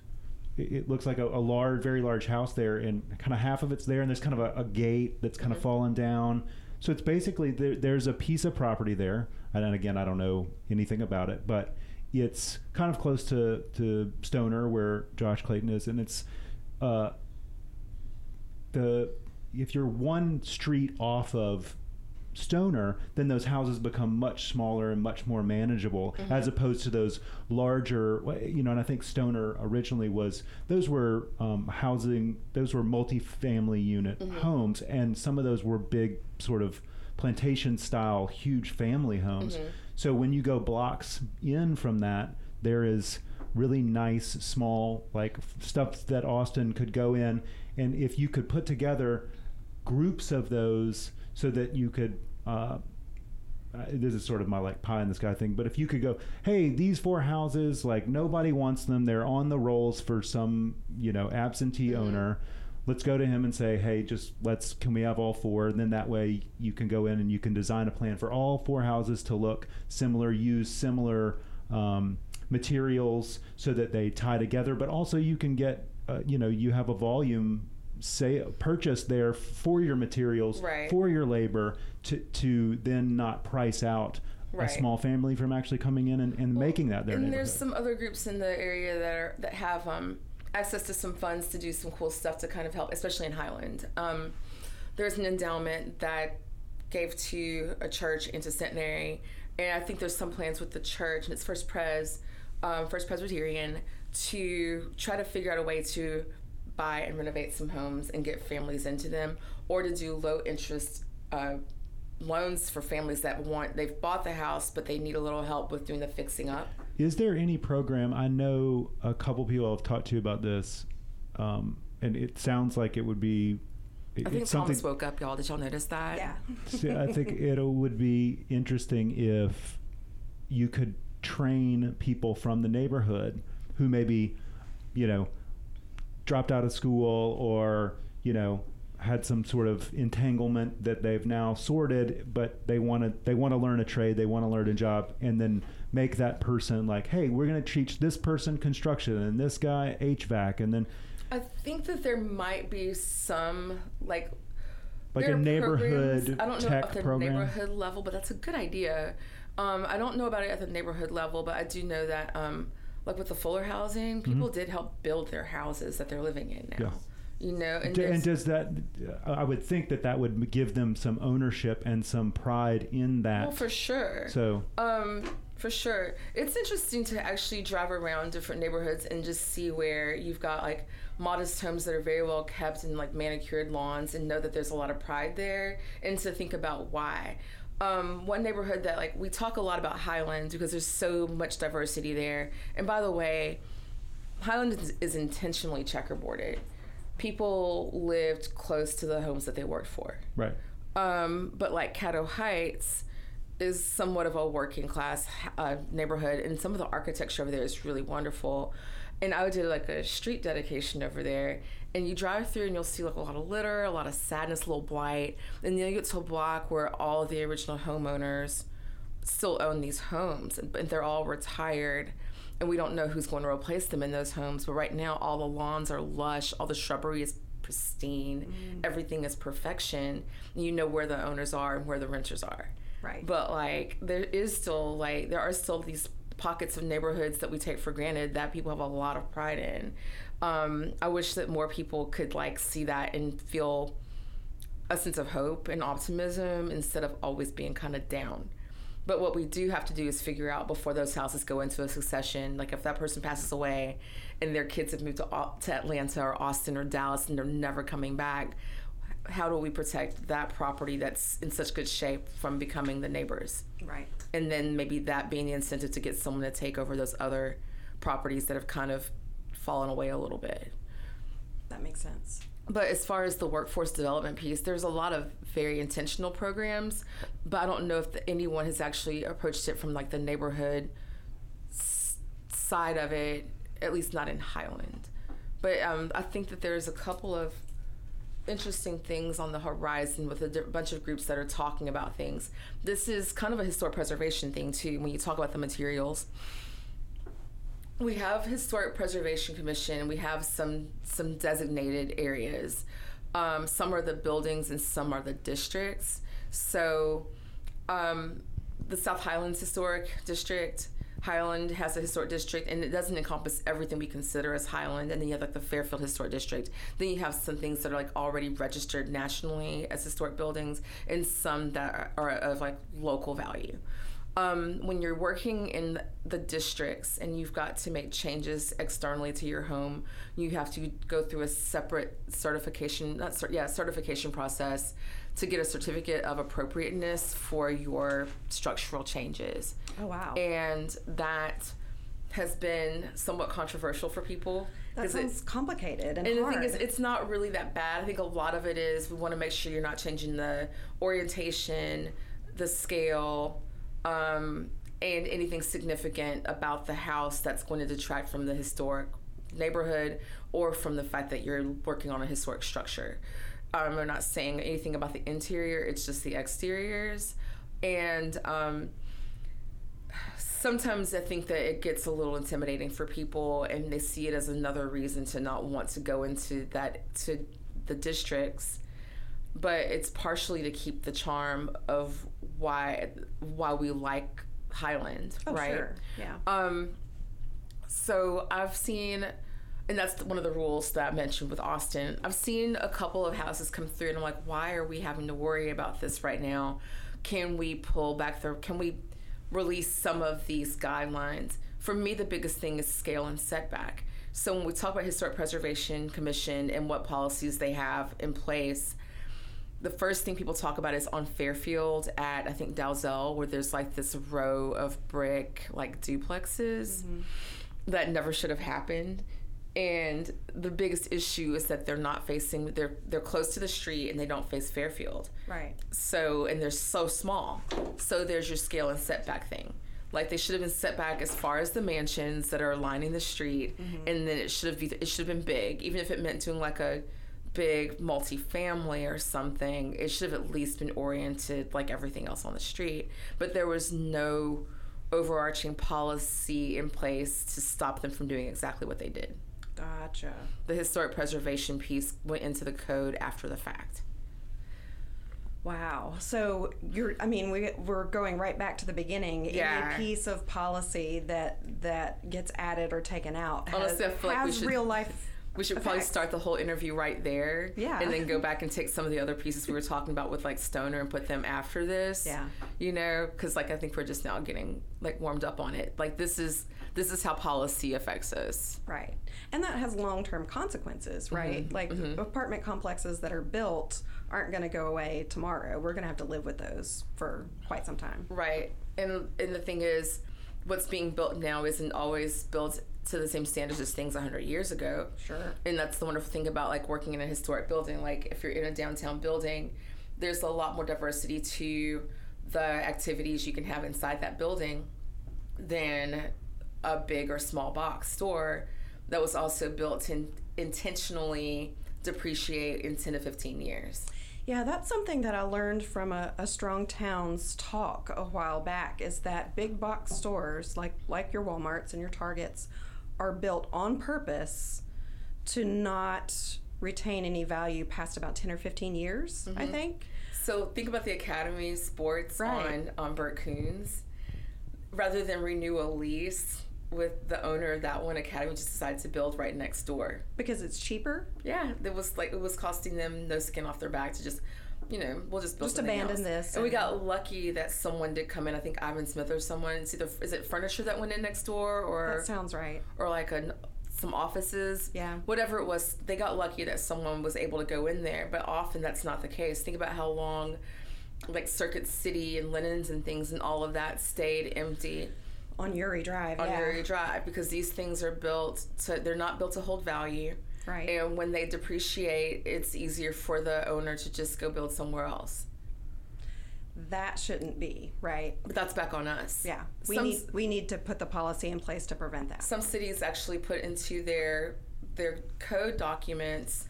It looks like a, a large, very large house there, and kind of half of it's there, and there's kind of a, a gate that's kind of fallen down. So it's basically there, there's a piece of property there, and again, I don't know anything about it, but it's kind of close to to Stoner, where Josh Clayton is, and it's uh, the if you're one street off of Stoner, then those houses become much smaller and much more manageable, mm-hmm. as opposed to those larger. You know, and I think Stoner originally was those were um, housing, those were multi-family unit mm-hmm. homes, and some of those were big sort of plantation style, huge family homes. Mm-hmm. So when you go blocks in from that, there is really nice small like stuff that Austin could go in and if you could put together groups of those so that you could uh, this is sort of my like pie in the sky thing but if you could go hey these four houses like nobody wants them. They're on the rolls for some you know absentee owner. Let's go to him and say hey just let's can we have all four? And then that way you can go in and you can design a plan for all four houses to look similar use similar um, materials so that they tie together, but also you can get, uh, you know, you have a volume say purchase there for your materials Right. for your labor to to then not price out Right. a small family from actually coming in and, and making that their and there's some other groups in the area that are that have um, access to some funds to do some cool stuff to kind of help, especially in Highland. Um, there's an endowment that gave to a church into Centenary, and I think there's some plans with the church and it's First Pres, um, First Presbyterian, to try to figure out a way to buy and renovate some homes and get families into them, or to do low interest. Uh, loans for families that want they've bought the house but they need a little help with doing the fixing up Is there any program? I know a couple people I've talked to about this, um, and it sounds like it would be. it- I think it's Thomas woke up, y'all. Did y'all notice that? Yeah. See, I think it would be interesting if you could train people from the neighborhood who maybe, you know, dropped out of school or you know had some sort of entanglement that they've now sorted, but they want to they want to learn a trade, they want to learn a job, and then make that person like, hey, we're going to teach this person construction and this guy HVAC, and then I think that there might be some like like a neighborhood programs- I don't know at the program. neighborhood level, but that's a good idea. Um, I don't know about it at the neighborhood level, but I do know that um, like with the Fuller housing, people did help build their houses that they're living in now. Mm-hmm. Yeah. You know, and, D- and does that? I would think that that would give them some ownership and some pride in that. well, for sure. so Um, for sure. It's interesting to actually drive around different neighborhoods and just see where you've got like modest homes that are very well kept and like manicured lawns and know that there's a lot of pride there and to think about why. Um, one neighborhood that like we talk a lot about Highlands because there's so much diversity there. And by the way, Highland is, is intentionally checkerboarded. People lived close to the homes that they worked for. right. Um, but like Caddo Heights is somewhat of a working class uh, neighborhood, and some of the architecture over there is really wonderful. And I did like a street dedication over there, and you drive through and you'll see like a lot of litter, a lot of sadness, a little blight, and then you get to a block where all the original homeowners still own these homes, and, they're all retired. And we don't know who's going to replace them in those homes. But right now, all the lawns are lush, all the shrubbery is pristine, mm. everything is perfection. You know where the owners are and where the renters are. Right. But like, there is still like, there are still these pockets of neighborhoods that we take for granted that people have a lot of pride in. Um, I wish that more people could like see that and feel a sense of hope and optimism instead of always being kind of down. But what we do have to do is figure out before those houses go into a succession, like if that person passes away and their kids have moved to, to Atlanta or Austin or Dallas and they're never coming back, how do we protect that property that's in such good shape from becoming the neighbors? Right. And then maybe that being the incentive to get someone to take over those other properties that have kind of fallen away a little bit. That makes sense. But as far as the workforce development piece, there's a lot of very intentional programs, but I don't know if anyone has actually approached it from like the neighborhood s- side of it, at least not in Highland. But um, I think that there's a couple of interesting things on the horizon with a bunch of groups that are talking about things. This is kind of a historic preservation thing too. When you talk about the materials, we have historic preservation commission. We have some some designated areas. Um, some are the buildings and some are the districts. So um, the south highlands historic district highland has a historic district and it doesn't encompass everything we consider as highland. And then you have like the fairfield historic district. Then you have some things that are like already registered nationally as historic buildings and some that are, are of like local value um, when you're working in the districts and you've got to make changes externally to your home, you have to go through a separate certification, not cer- yeah, certification process to get a certificate of appropriateness for your structural changes. Oh wow. And that has been somewhat controversial for people. that it- sounds complicated and, and the thing is, it's not really that bad. I think a lot of it is we want to make sure you're not changing the orientation, the scale, um, and anything significant about the house that's going to detract from the historic neighborhood or from the fact that you're working on a historic structure. Um, we're not saying anything about the interior, it's just the exteriors. And um, sometimes I think that it gets a little intimidating for people, and they see it as another reason to not want to go into that to the districts. But it's partially to keep the charm of why why we like Highland, Oh, right? sure. Yeah. Um, so I've seen, and that's one of the rules that I mentioned with Austin. I've seen a couple of houses come through, and I'm like, why are we having to worry about this right now? Can we pull back the? Can we release some of these guidelines? For me, the biggest thing is scale and setback. So when we talk about Historic Preservation Commission and what policies they have in place, the first thing people talk about is on Fairfield at I think Dalzell, where there's like this row of brick like duplexes mm-hmm. that never should have happened. And the biggest issue is that they're not facing they're they're close to the street and they don't face Fairfield. right. So and they're so small. So there's your scale and setback thing. Like they should have been set back as far as the mansions that are lining the street, mm-hmm. and then it should have be, it should have been big, even if it meant doing like a big multi-family or something. It should have at least been oriented like everything else on the street. But there was no overarching policy in place to stop them from doing exactly what they did. Gotcha. The historic preservation piece went into the code after the fact. Wow. So you're I mean we we're going right back to the beginning. Yeah. Any piece of policy that that gets added or taken out has, Honestly, I feel like we has should- real life We should probably start the whole interview right there. Yeah. And then go back and take some of the other pieces we were talking about with like Stoner and put them after this. Yeah. You know, because like I think we're just now getting like warmed up on it. Like this is this is how policy affects us. Right. And that has long term consequences, mm-hmm. right? Like mm-hmm. apartment complexes that are built aren't going to go away tomorrow. We're going to have to live with those for quite some time. Right. And and the thing is, what's being built now isn't always built to the same standards as things 100 years ago. Sure. And that's the wonderful thing about like working in a historic building. Like if you're in a downtown building, there's a lot more diversity to the activities you can have inside that building than a big or small box store that was also built to intentionally depreciate in 10 to 15 years. Yeah, that's something that I learned from a, a Strong Towns talk a while back is that big box stores like like your Walmarts and your Targets are built on purpose to not retain any value past about 10 or 15 years, I mm-hmm. think. So think about the Academy Sports Right. on on Bert Kouns. Rather than renew a lease with the owner of that one Academy, just decided to build right next door. Because it's cheaper. Yeah, it was like it was costing them no skin off their back to just, you know, we'll just build Just abandon else. this And we got lucky that someone did come in. I think Ivan Smith or someone. It's either is it furniture that went in next door or That sounds right. or like a some offices. Yeah. Whatever it was, they got lucky that someone was able to go in there. But often that's not the case. Think about how long, like Circuit City and Linens and things and all of that stayed empty On Youree Drive, on yeah. Youree Drive because these things are built to. They're not built to hold value. Right. And when they depreciate, it's easier for the owner to just go build somewhere else. that shouldn't be, right? But that's back on us. Yeah. We Some- need we need to put the policy in place to prevent that. some cities actually put into their their code documents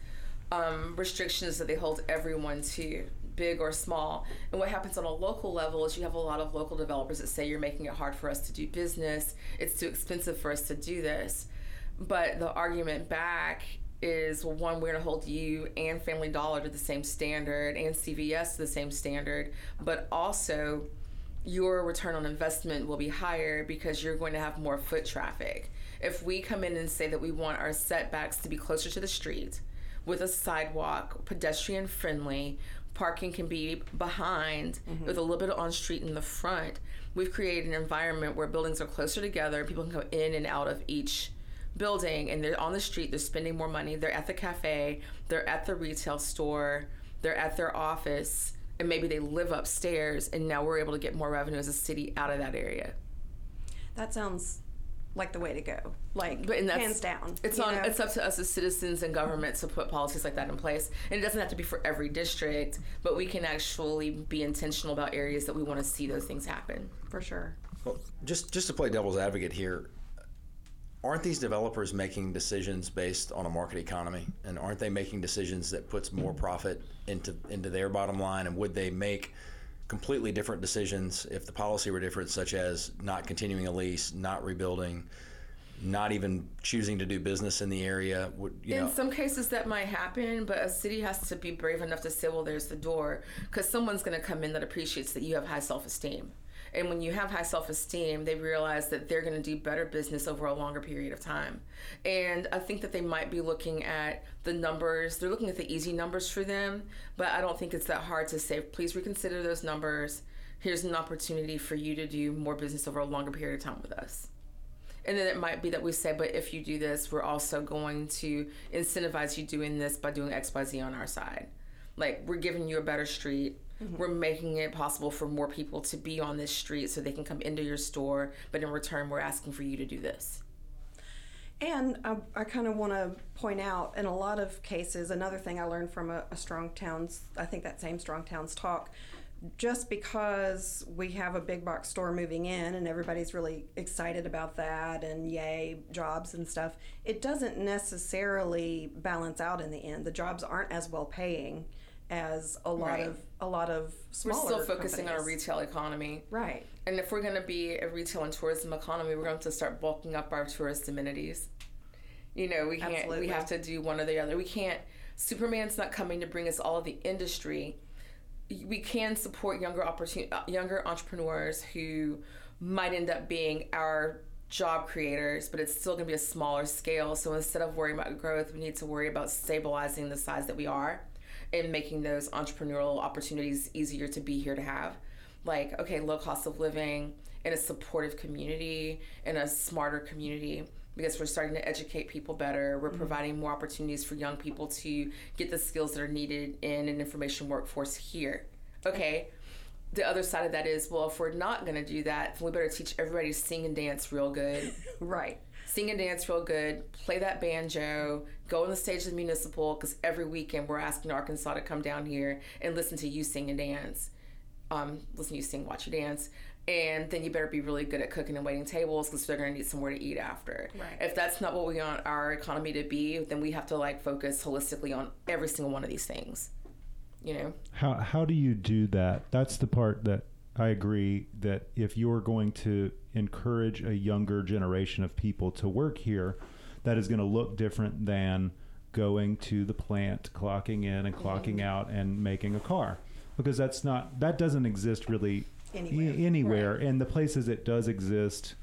um, restrictions that they hold everyone to big or small and what happens on a local level is you have a lot of local developers that say you're making it hard for us to do business it's too expensive for us to do this but the argument back is well one we're going to hold you and family dollar to the same standard and cvs to the same standard but also your return on investment will be higher because you're going to have more foot traffic. If we come in and say that we want our setbacks to be closer to the street with a sidewalk, pedestrian friendly, parking can be behind mm-hmm. with a little bit of on street in the front, we've created an environment where buildings are closer together, people can go in and out of each building and they're on the street, they're spending more money, they're at the cafe, they're at the retail store, they're at their office, and maybe they live upstairs and now we're able to get more revenue as a city out of that area. That sounds like the way to go. Like But hands down. It's on know? it's up to us as citizens and government to put policies like that in place. And it doesn't have to be for every district, but we can actually be intentional about areas that we want to see those things happen. for sure. Well, just just to play devil's advocate here, aren't these developers making decisions based on a market economy, and aren't they making decisions that puts more profit into into their bottom line? And would they make completely different decisions if the policy were different, such as not continuing a lease, not rebuilding, not even choosing to do business in the area. Would you In know? some cases, that might happen, but a city has to be brave enough to say, "Well, there's the door," because someone's going to come in that appreciates that you have high self-esteem. And when you have high self-esteem, they realize that they're going to do better business over a longer period of time. And I think that they might be looking at the numbers. They're looking at the easy numbers for them, but I don't think it's that hard to say, "Please reconsider those numbers." Here's an opportunity for you to do more business over a longer period of time with us. And then it might be that we say, but if you do this, we're also going to incentivize you doing this by doing XYZ on our side. Like, we're giving you a better street. Mm-hmm. We're making it possible for more people to be on this street so they can come into your store. But in return, we're asking for you to do this. And I, I kind of want to point out, in a lot of cases, another thing I learned from a, a Strong Towns, I think that same Strong Towns talk, just because we have a big box store moving in and everybody's really excited about that and yay, jobs and stuff, it doesn't necessarily balance out in the end. The jobs aren't as well paying as a lot Right. of a lot of smaller. We're still focusing on a retail economy. Right. And if we're going to be a retail and tourism economy, we're going to have to start bulking up our tourist amenities. You know, we can't. Absolutely. We have to do one or the other. We can't. Superman's not coming to bring us all of the industry. We can support younger opportun- uh, younger entrepreneurs who might end up being our job creators, but it's still going to be a smaller scale. So instead of worrying about growth, we need to worry about stabilizing the size that we are and making those entrepreneurial opportunities easier to be here to have. Like, okay, low cost of living in a supportive community, in a smarter community, because we're starting to educate people better. We're mm-hmm. providing more opportunities for young people to get the skills that are needed in an information workforce here. Okay. The other side of that is, well, if we're not going to do that, then we better teach everybody to sing and dance real good Right. Sing and dance real good, play that banjo, go on the stage of the municipal because every weekend we're asking Arkansas to come down here and listen to you sing and dance. Um, listen to you sing, watch you dance. And then you better be really good at cooking and waiting tables because they're going to need somewhere to eat after. Right. If that's not what we want our economy to be, then we have to like focus holistically on every single one of these things. You know? How how do you do that? That's the part that I agree that if you're going to encourage a younger generation of people to work here, that is going to look different than going to the plant, clocking in and clocking mm-hmm. out and making a car. Because that's not that doesn't exist really Anywhere. anywhere. And the places it does exist,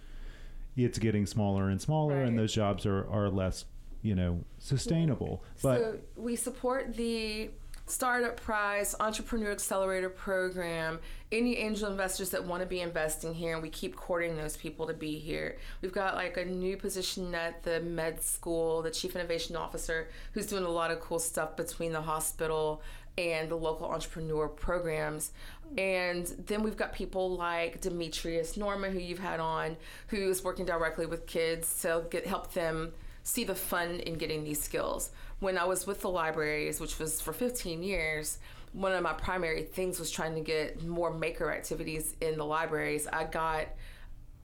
it's getting smaller and smaller and those jobs are, are less, you know, sustainable. Mm-hmm. But so we support the Startup Prize Entrepreneur Accelerator Program. Any angel investors that want to be investing here, and we keep courting those people to be here. We've got like a new position at the med school, the chief innovation officer, who's doing a lot of cool stuff between the hospital and the local entrepreneur programs. And then we've got people like Demetrius Norman, who you've had on, who is working directly with kids to get help them see the fun in getting these skills. When I was with the libraries, which was for 15 years, one of my primary things was trying to get more maker activities in the libraries. I got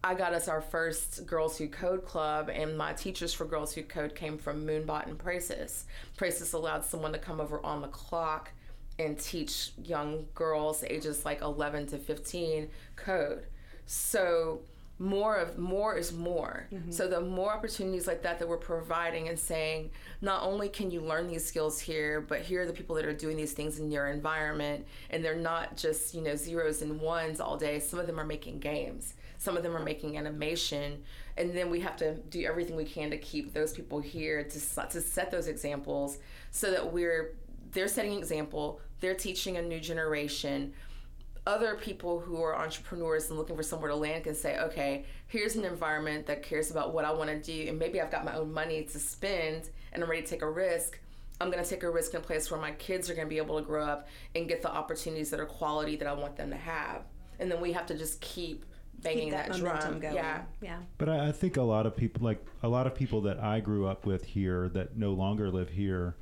I got us our first Girls Who Code club, and my teachers for Girls Who Code came from Moonbot and Praeses. Praeses allowed someone to come over on the clock and teach young girls ages like 11 to 15 code. So more of more is more. Mm-hmm. So the more opportunities like that that we're providing and saying, not only can you learn these skills here, but here are the people that are doing these things in your environment, and they're not just you know zeros and ones all day. Some of them are making games. Some of them are making animation, and then we have to do everything we can to keep those people here to to set those examples so that we're they're setting an example. They're teaching a new generation other people who are entrepreneurs and looking for somewhere to land can say, okay, here's an environment that cares about what I want to do, and maybe I've got my own money to spend and I'm ready to take a risk. I'm going to take a risk in a place where my kids are going to be able to grow up and get the opportunities that are quality that I want them to have. And then we have to just keep banging Keep that, that, momentum drum. going. Yeah. Yeah. But I, I think a lot of people, like a lot of people that I grew up with here that no longer live here,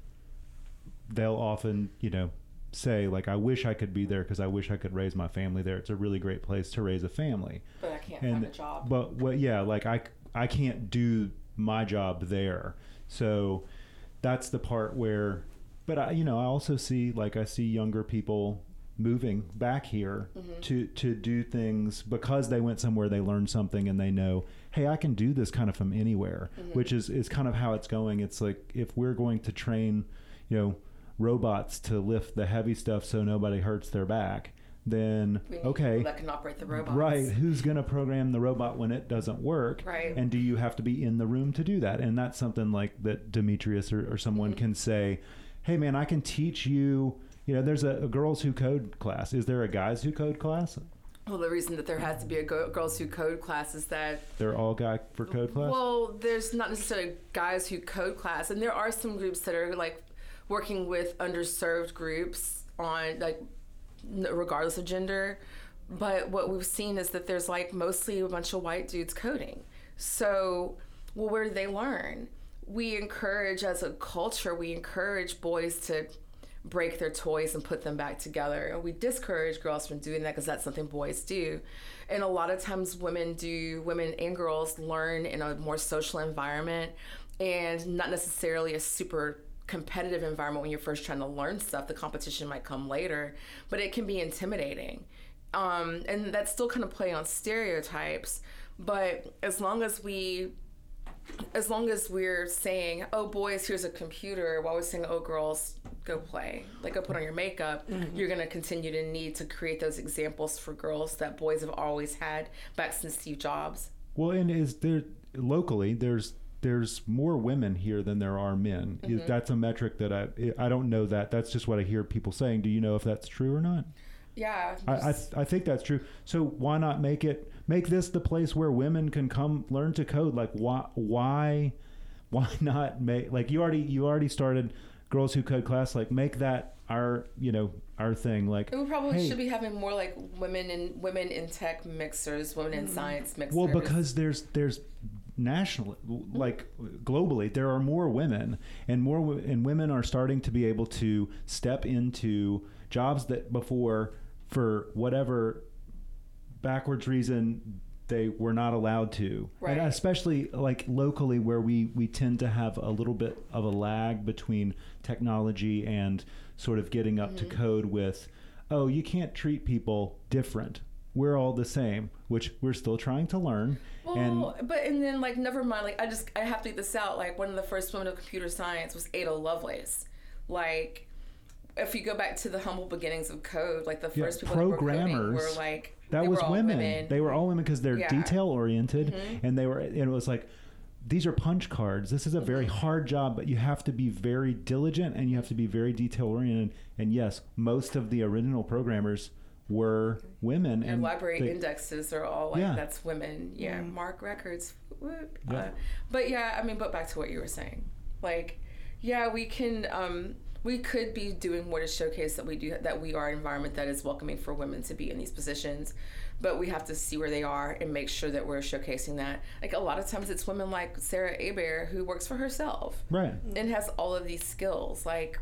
they'll often, you know, say like, "I wish I could be there because I wish I could raise my family there. It's a really great place to raise a family." But I can't And find a job. but what? Yeah, like I, I can't do my job there. So that's the part where. But I, you know, I also see like I see younger people moving back here mm-hmm. to to do things because they went somewhere they learned something and they know hey i can do this kind of from anywhere mm-hmm. which is is kind of how it's going it's like if we're going to train you know robots to lift the heavy stuff so nobody hurts their back then okay that can operate the robots. Right. Who's going to program the robot when it doesn't work? Right. And do you have to be in the room to do that? And that's something like that Demetrius or, or someone Mm-hmm. can say, hey, man, I can teach you. You know, there's a, a girls who code class. Is there a guys who code class? Well, the reason that there has to be a go- girls who code class is that They're all guy for code class? Well, there's not necessarily guys who code class, and there are some groups that are like working with underserved groups on like regardless of gender. But what we've seen is that there's like mostly a bunch of white dudes coding. So, well, where do they learn? We encourage, as a culture, we encourage boys to break their toys and put them back together. And we discourage girls from doing that because that's something boys do. And a lot of times women do, women and girls learn in a more social environment and not necessarily a super competitive environment when you're first trying to learn stuff. The competition might come later, but it can be intimidating. Um, and that's still kind of play on stereotypes. But as long as we as long as we're saying, "Oh, boys, here's a computer," while we're saying, "Oh, girls, go play," like go put on your makeup, you're gonna continue to need to create those examples for girls that boys have always had back since Steve Jobs. Well, and is there locally there's there's more women here than there are men. Mm-hmm. That's a metric that I I don't know that. That's just what I hear people saying. Do you know if that's true or not? Yeah, I, I, I think that's true. So why not make it make this the place where women can come learn to code? Like why why why not make like you already you already started girls who code class like make that our you know our thing like we probably hey, should be having more like women in women in tech mixers, women in science mixers. well because there's there's national like globally there are more women and more and women are starting to be able to step into jobs that before for whatever backwards reason they were not allowed to. Right. and especially like locally where we we tend to have a little bit of a lag between technology and sort of getting up to mm-hmm. code with oh you can't treat people different we're all the same which we're still trying to learn Well, but and then like never mind. Like I just I have to get this out. Like one of the first women of computer science was Ada Lovelace. Like if you go back to the humble beginnings of code, like the Yeah, first people that were programmers, were like that was were all women. They were all women because they're Yeah. Mm-hmm. detail oriented, and they were. And it was like, these are punch cards. This is a very Mm-hmm. hard job, but you have to be very diligent and you have to be very detail oriented. And yes, most of the original programmers were women. Your and library they- indexes are all like Yeah. that's women. Yeah, MARC Records. Whoop. Yeah. Uh, but yeah, I mean, but back to what you were saying. Like, yeah, we can. Um, we could be doing more to showcase that we do that we are an environment that is welcoming for women to be in these positions, but we have to see where they are and make sure that we're showcasing that. Like a lot of times, it's women like Sarah Aber who works for herself right. and has all of these skills like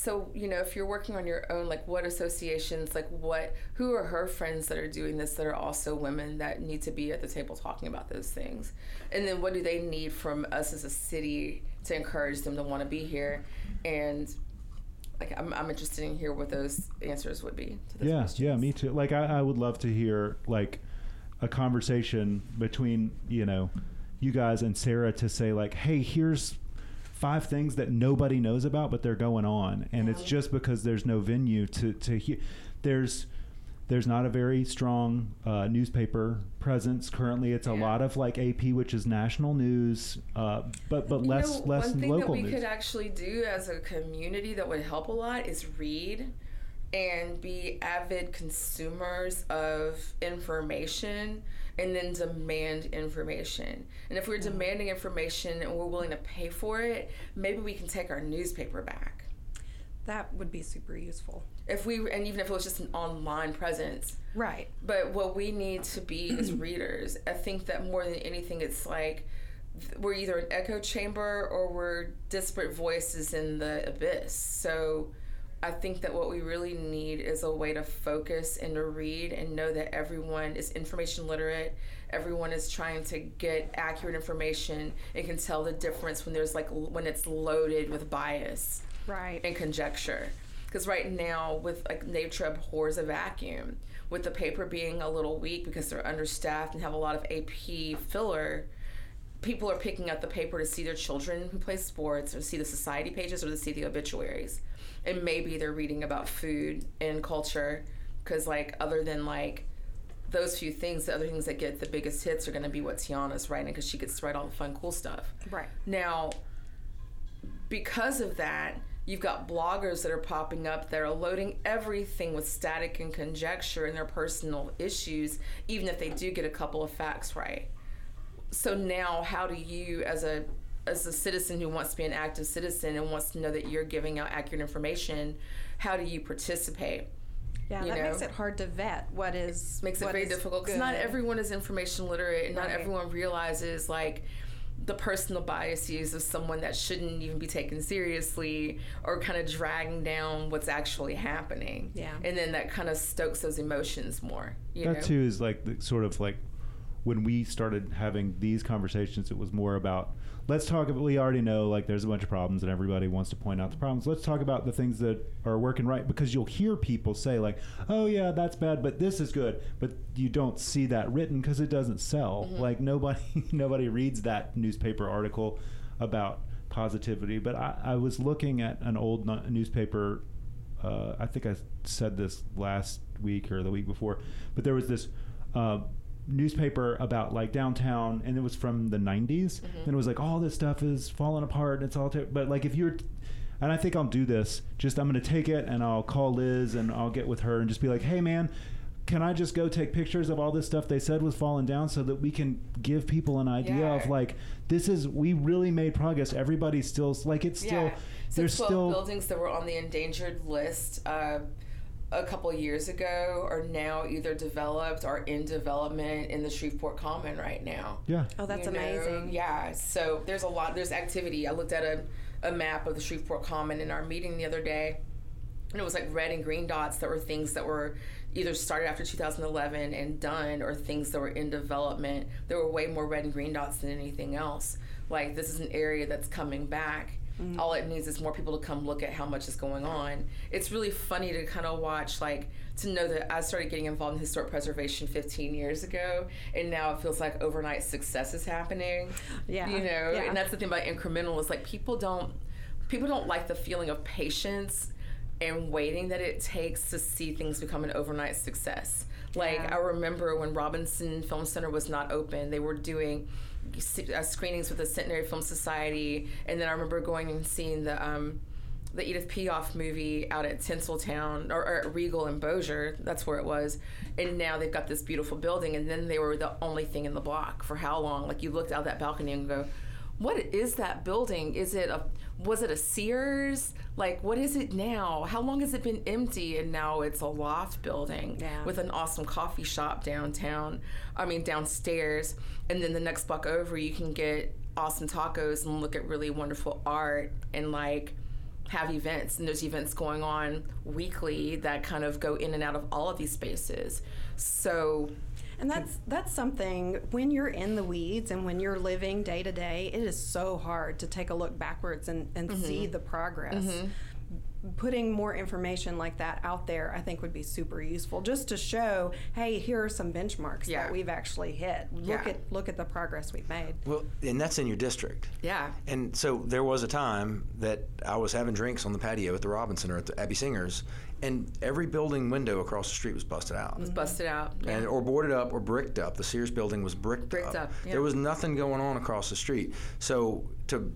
so you know if you're working on your own like what associations like what who are her friends that are doing this that are also women that need to be at the table talking about those things and then what do they need from us as a city to encourage them to want to be here and like I'm, I'm interested in hear what those answers would be to those Yeah, questions. yeah, me too. Like I, I would love to hear like a conversation between you know you guys and Sarah to say like, hey, here's five things that nobody knows about, but they're going on, and it's just because there's no venue to to hear. There's there's not a very strong uh, newspaper presence currently. It's a Yeah. lot of like AP, which is national news, uh, but but You less know, less one thing local that we news. could actually do as a community that would help a lot is read and be avid consumers of information and then demand information. And if we're Mm. demanding information and we're willing to pay for it, maybe we can take our newspaper back. That would be super useful. If we and even if it was just an online presence, Right. but what we need to be is readers. I think that more than anything, it's like we're either an echo chamber or we're disparate voices in the abyss. So I think that what we really need is a way to focus and to read and know that everyone is information literate. Everyone is trying to get accurate information and can tell the difference when there's like when it's loaded with bias Right. and conjecture. Because right now, with like nature abhors a vacuum, with the paper being a little weak because they're understaffed and have a lot of AP filler, people are picking up the paper to see their children who play sports or see the society pages or to see the obituaries. And maybe they're reading about food and culture because, like, other than like those few things, the other things that get the biggest hits are going to be what Tiana's writing because she gets to write all the fun, cool stuff. Right. Now, because of that, you've got bloggers that are popping up that are loading everything with static and conjecture and their personal issues, even if they do get a couple of facts right. So now, how do you, as a as a citizen who wants to be an active citizen and wants to know that you're giving out accurate information, how do you participate? Yeah, you that know? makes it hard to vet what is makes it what very is difficult because not everyone is information literate and not Right. everyone realizes like the personal biases of someone that shouldn't even be taken seriously or kind of dragging down what's actually happening Yeah. and then that kind of stokes those emotions more you that know too is like the, sort of like when we started having these conversations it was more about let's talk about we already know like there's a bunch of problems and everybody wants to point out the problems. Let's talk about the things that are working right because you'll hear people say like oh yeah that's bad but this is good but you don't see that written because it doesn't sell. Like nobody nobody reads that newspaper article about positivity but I, I was looking at an old newspaper uh, I think I said this last week or the week before, but there was this uh, newspaper about like downtown, and it was from the 90s, and it was like all this stuff is falling apart, and it's all. Ter-. But like if you're, and I think I'll do this. Just I'm going to take it, and I'll call Liz, and I'll get with her, and just be like, hey man. Can I just go take pictures of all this stuff they said was falling down so that we can give people an idea of like this is we really made progress. Everybody's still like it's still yeah so there's 12 still buildings that were on the endangered list uh, a couple years ago are now either developed or in development in the Shreveport Common right now. yeah Oh, that's you know? amazing. Yeah. So there's a lot. There's activity. I looked at a, a map of the Shreveport Common in our meeting the other day, and it was like red and green dots that were things that were either started after 2011 and done, or things that were in development. There were way more red and green dots than anything else. Like this is an area that's coming back. Mm-hmm. All it needs is more people to come look at how much is going on. It's really funny to kind of watch, like, to know that I started getting involved in historic preservation 15 years ago, and now it feels like overnight success is happening. Yeah, You know, yeah. and that's the thing about incremental is like people don't people don't like the feeling of patience and waiting that it takes to see things become an overnight success. Like Yeah. I remember when Robinson Film Center was not open, they were doing screenings with the Centenary Film Society, and then I remember going and seeing the um, the Edith Piaf movie out at Tinseltown or, or at Regal in Bossier. That's where it was. And now they've got this beautiful building, and then they were the only thing in the block for how long? Like you looked out that balcony and go, "What is that building? Is it a was it a Sears? Like what is it now? How long has it been empty? And now it's a loft building Yeah. with an awesome coffee shop downtown. I mean downstairs, and then the next block over you can get awesome tacos and look at really wonderful art and like have events and there's events going on weekly that kind of go in and out of all of these spaces so And that's that's something when you're in the weeds and when you're living day to day, it is so hard to take a look backwards and, and see Mm-hmm. the progress. Putting more information like that out there, I think, would be super useful, just to show, hey, here are some benchmarks Yeah. that we've actually hit. Look Yeah. at look at the progress we've made. Well, and that's in your district. yeah And so there was a time that I was having drinks on the patio at the Robinson or at the Abby Singer's, and every building window across the street was busted out. it's busted out yeah. And, or boarded up or bricked up. The Sears building was bricked, Bricked up, yeah. There was nothing going on across the street. So to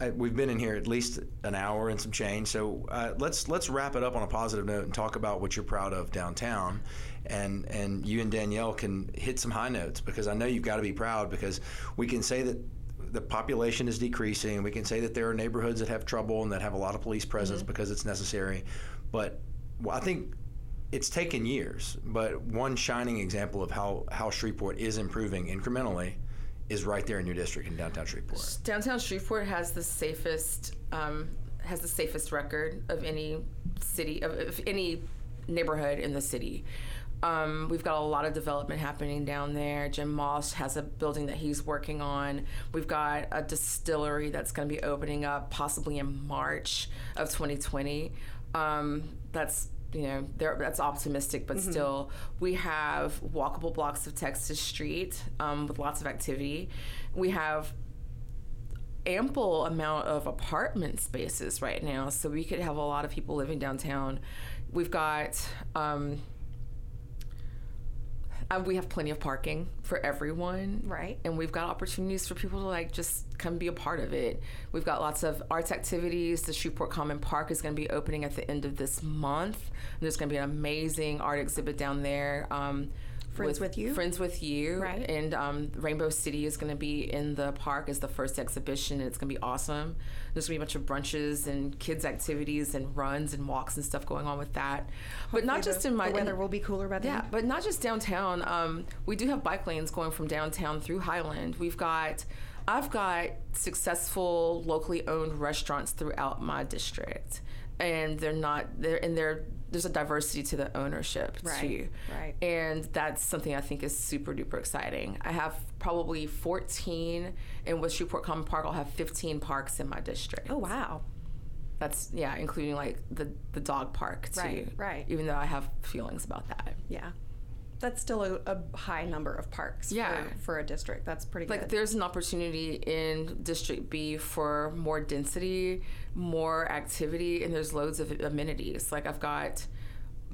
I, we've been in here at least an hour and some change. So uh, let's let's wrap it up on a positive note and talk about what you're proud of downtown, and and you and Danielle can hit some high notes because I know you've got to be proud because we can say that the population is decreasing. We can say that there are neighborhoods that have trouble and that have a lot of police presence Mm-hmm. because it's necessary, but well, I think it's taken years, but one shining example of how, how Shreveport is improving incrementally is right there in your district in downtown Shreveport. downtown Shreveport has the safest um, has the safest record of any city of, of any neighborhood in the city. Um, we've got a lot of development happening down there. Jim Moss has a building that he's working on. We've got a distillery that's going to be opening up possibly in March of 2020. Um, that's you know there that's optimistic, but still we have walkable blocks of Texas Street um, with lots of activity. We have ample amount of apartment spaces right now, so we could have a lot of people living downtown. We've got. Um, uh, we have plenty of parking for everyone, Right. And we've got opportunities for people to like just come be a part of it. We've got lots of arts activities. The Shreveport Common Park is going to be opening at the end of this month. There's going to be an amazing art exhibit down there. Um, Friends with You? Friends with You, Right. And um, Rainbow City is going to be in the park as the first exhibition, and it's going to be awesome. There's going to be a bunch of brunches and kids activities and runs and walks and stuff going on with that. But not Hopefully just in my the weather in- will be cooler by then. yeah, but not just downtown. Um, we do have bike lanes going from downtown through Highland. We've got, I've got successful locally owned restaurants throughout my district, and they're not they're and they're there's a diversity to the ownership Right, too, right. And that's something I think is super duper exciting. I have probably 14, and with Shreveport Common Park, I'll have 15 parks in my district. Oh wow. That's yeah, including like the the dog park too. Right, right. Even though I have feelings about that. Yeah. That's still a, a high number of parks Yeah. for, for a district. That's pretty good. like good. there's an opportunity in district b for more density more activity and there's loads of amenities like i've got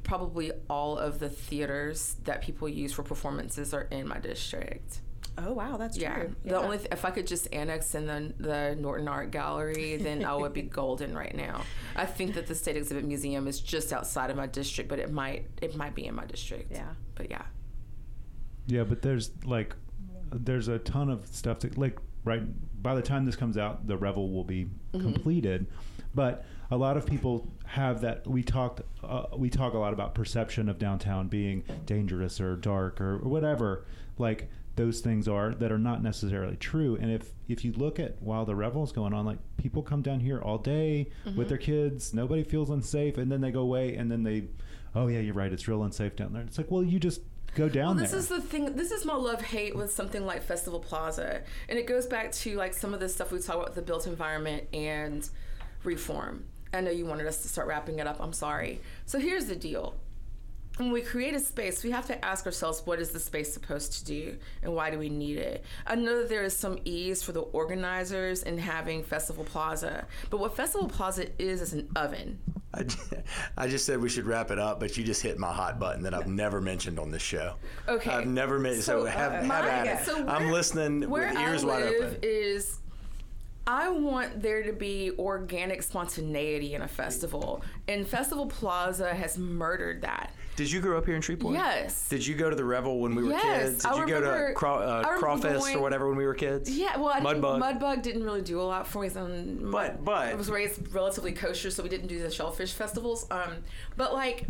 probably all of the theaters that people use for performances are in my district oh wow, that's yeah. true. the only th- if i could just annex in the, the norton art gallery then i would be golden right now. I think that the state exhibit museum is just outside of my district but it might it might be in my district. Yeah. but yeah. Yeah, but there's like there's a ton of stuff to like right by the time this comes out, the revel will be completed. But a lot of people have that we talked uh, we talk a lot about perception of downtown being dangerous or dark or, or whatever. Like those things are that are not necessarily true and if if you look at while the revel is going on like people come down here all day with mm-hmm. their kids nobody feels unsafe and then they go away and then they oh yeah you're right it's real unsafe down there it's like well you just go down Well, there this is the thing. This is my love hate with something like Festival Plaza, and it goes back to like some of the stuff we talk about with the built environment and reform. I know you wanted us to start wrapping it up. I'm sorry. So here's the deal. When we create a space, we have to ask ourselves what is the space supposed to do and why do we need it? I know that there is some ease for the organizers in having Festival Plaza, but what Festival Plaza is is an oven. I just said we should wrap it up, but you just hit my hot button that I've never mentioned on this show. Okay. I've never mentioned. So, So, have, uh, have my- at it. So I'm listening where with ears I wide live open. Is I want there to be organic spontaneity in a festival, and Festival Plaza has murdered that. Did you grow up here in Shreveport? Yes. Did you go to the Revel when we were Yes, kids? Did I you go to remember- Craw, uh, Crawfest going- or whatever when we were kids? Yeah, well, I Mudbug. Mudbug didn't really do a lot for me. So But- but- I was raised relatively kosher, so we didn't do the shellfish festivals. Um, but like,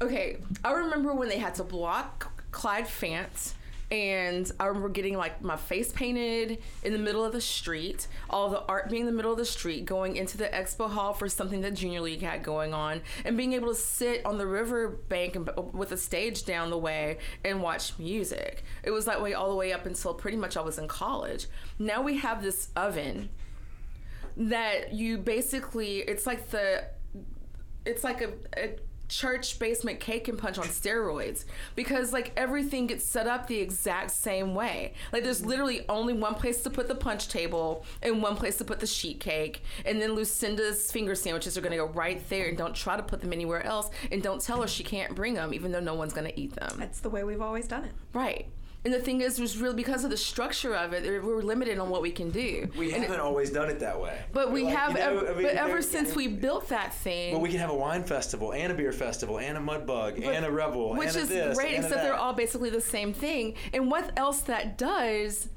okay, I remember when they had to block Clyde Fant. And I remember getting like my face painted in the middle of the street, all the art being in the middle of the street, going into the expo hall for something that Junior League had going on, and being able to sit on the river bank and, uh, with a stage down the way and watch music. It was that way all the way up until pretty much I was in college. Now we have this oven that you basically, it's like the it's like a, a church basement cake and punch on steroids because like everything gets set up the exact same way. Like there's literally only one place to put the punch table and one place to put the sheet cake and then lucinda's finger sandwiches are going to go right there and don't try to put them anywhere else and don't tell her she can't bring them even though no one's going to eat them. That's the way we've always done it. right and the thing is was really because of the structure of it we're limited on what we can do We And haven't always done it that way. but we Like, have you know, ev- I mean, but ever since we built that thing But we can have a wine festival and a beer festival and a mud bug and a revel which and is this great, except they're all basically the same thing. And what else that does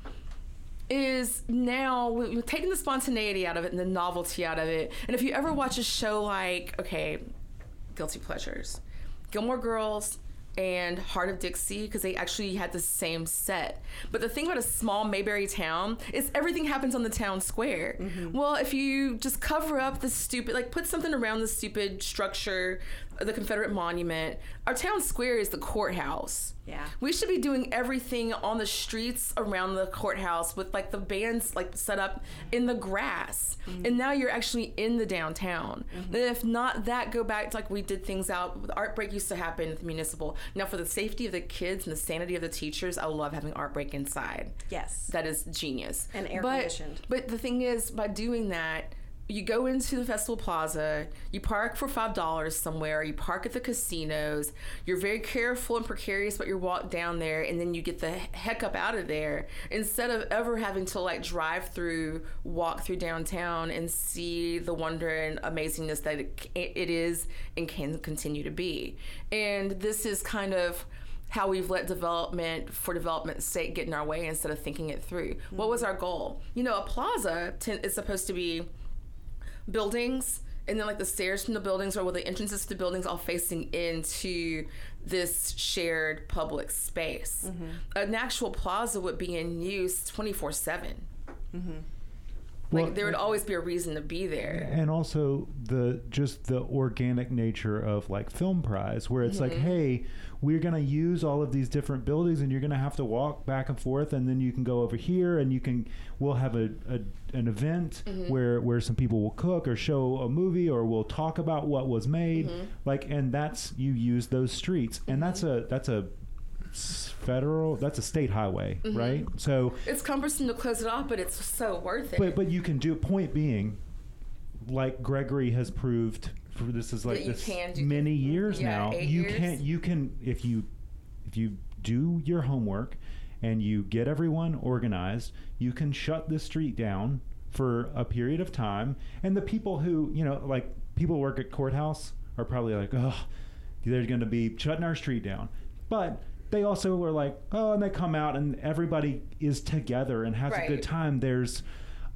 is now we're taking the spontaneity out of it and the novelty out of it. And if you ever watch a show like, okay, Guilty Pleasures, Gilmore Girls, and Hart of Dixie, because they actually had the same set. But the thing about a small Mayberry town is everything happens on the town square. Mm-hmm. Well, if you just cover up the stupid, like put something around the stupid structure, the Confederate monument, our town square is the courthouse. Yeah. We should be doing everything on the streets around the courthouse with like the bands like set up in the grass. Mm-hmm. And now you're actually in the downtown. Mm-hmm. And if not that, go back to like we did things out. The art break used to happen at the municipal. Now for the safety of the kids and the sanity of the teachers, I love having art break inside. Yes. That is genius. And air But- conditioned. But the thing is, by doing that, you go into the festival plaza, you park for five dollars somewhere, you park at the casinos, you're very careful and precarious about your walk down there, and then you get the heck up out of there instead of ever having to like drive through, walk through downtown and see the wonder and amazingness that it, it is and can continue to be. And this is kind of how we've let development for development's sake get in our way instead of thinking it through. What was mm-hmm. our goal? You know, a plaza is supposed to be buildings and then like the stairs from the buildings or where the entrances to the buildings all facing into this shared public space. An actual plaza would be in use 24 7. Like Well, there would always be a reason to be there. and also the just the organic nature of like film prize where it's Mm-hmm. like hey we're going to use all of these different buildings and you're going to have to walk back and forth and then you can go over here and you can we'll have a, a an event Mm-hmm. where where some people will cook or show a movie or we'll talk about what was made Mm-hmm. like and that's you use those streets and that's a that's a federal that's a state highway Mm-hmm. right so It's cumbersome to close it off, but it's so worth it. but but you can do point being like gregory has proved for this is like this many years yeah, now. you years. can you can if you if you do your homework and you get everyone organized you can shut the street down for a period of time. And the people who you know like people work at courthouse are probably like oh they're going to be shutting our street down. But they also were like oh and they come out and everybody is together and has a good time. There's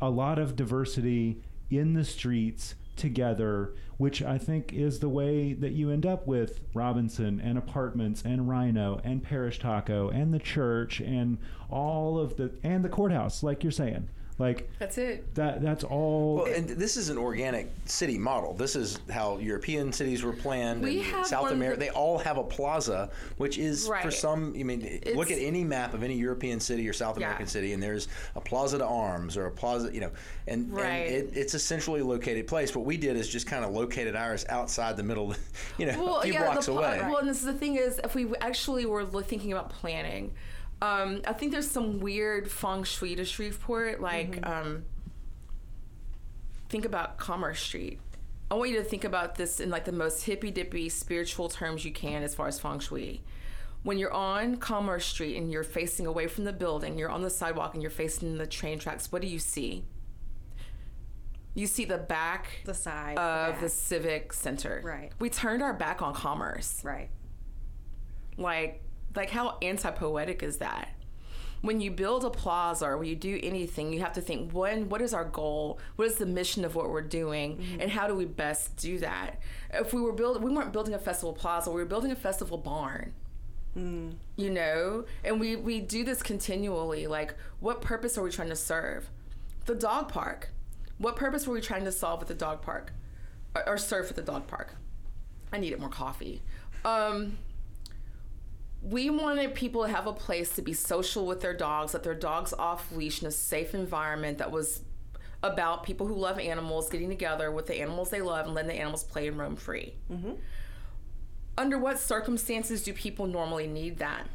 a lot of diversity in the streets together, which I think is the way that you end up with Robinson and apartments and Rhino and Parish Taco and the church and all of the and the courthouse, like you're saying. Like That's it. that that's all Well, and this is an organic city model. This is how European cities were planned. We and have South America. that- They all have a plaza, which is for Right. some. I mean, look at any map of any European city or South Yeah. American city, and there's a Plaza de Arms or a plaza. You know, and, Right. and it, it's a centrally located place. What we did is just kind of located ours outside the middle. You know, a few blocks the away. Well, and this is the thing is, if we actually were thinking about planning, um, I think there's some weird feng shui to Shreveport. Like, um, think about Commerce Street. I want you to think about this in like the most hippy dippy spiritual terms you can as far as feng shui. When you're on Commerce Street and you're facing away from the building, you're on the sidewalk and you're facing the train tracks, what do you see? You see the back The side. of the civic center. Right. We turned our back on commerce. Right. Like like how anti-poetic is that? When you build a plaza or when you do anything, you have to think when what is our goal? What is the mission of what we're doing? And how do we best do that? If we were building we weren't building a festival plaza, we were building a festival barn. You know? And we we do this continually. Like what purpose are we trying to serve? The dog park. What purpose were we trying to solve with the dog park? Or, or serve at the dog park? I needed more coffee. Um, we wanted people to have a place to be social with their dogs, let their dogs off leash in a safe environment that was about people who love animals getting together with the animals they love and letting the animals play and roam free. Mm-hmm. Under what circumstances do people normally need that?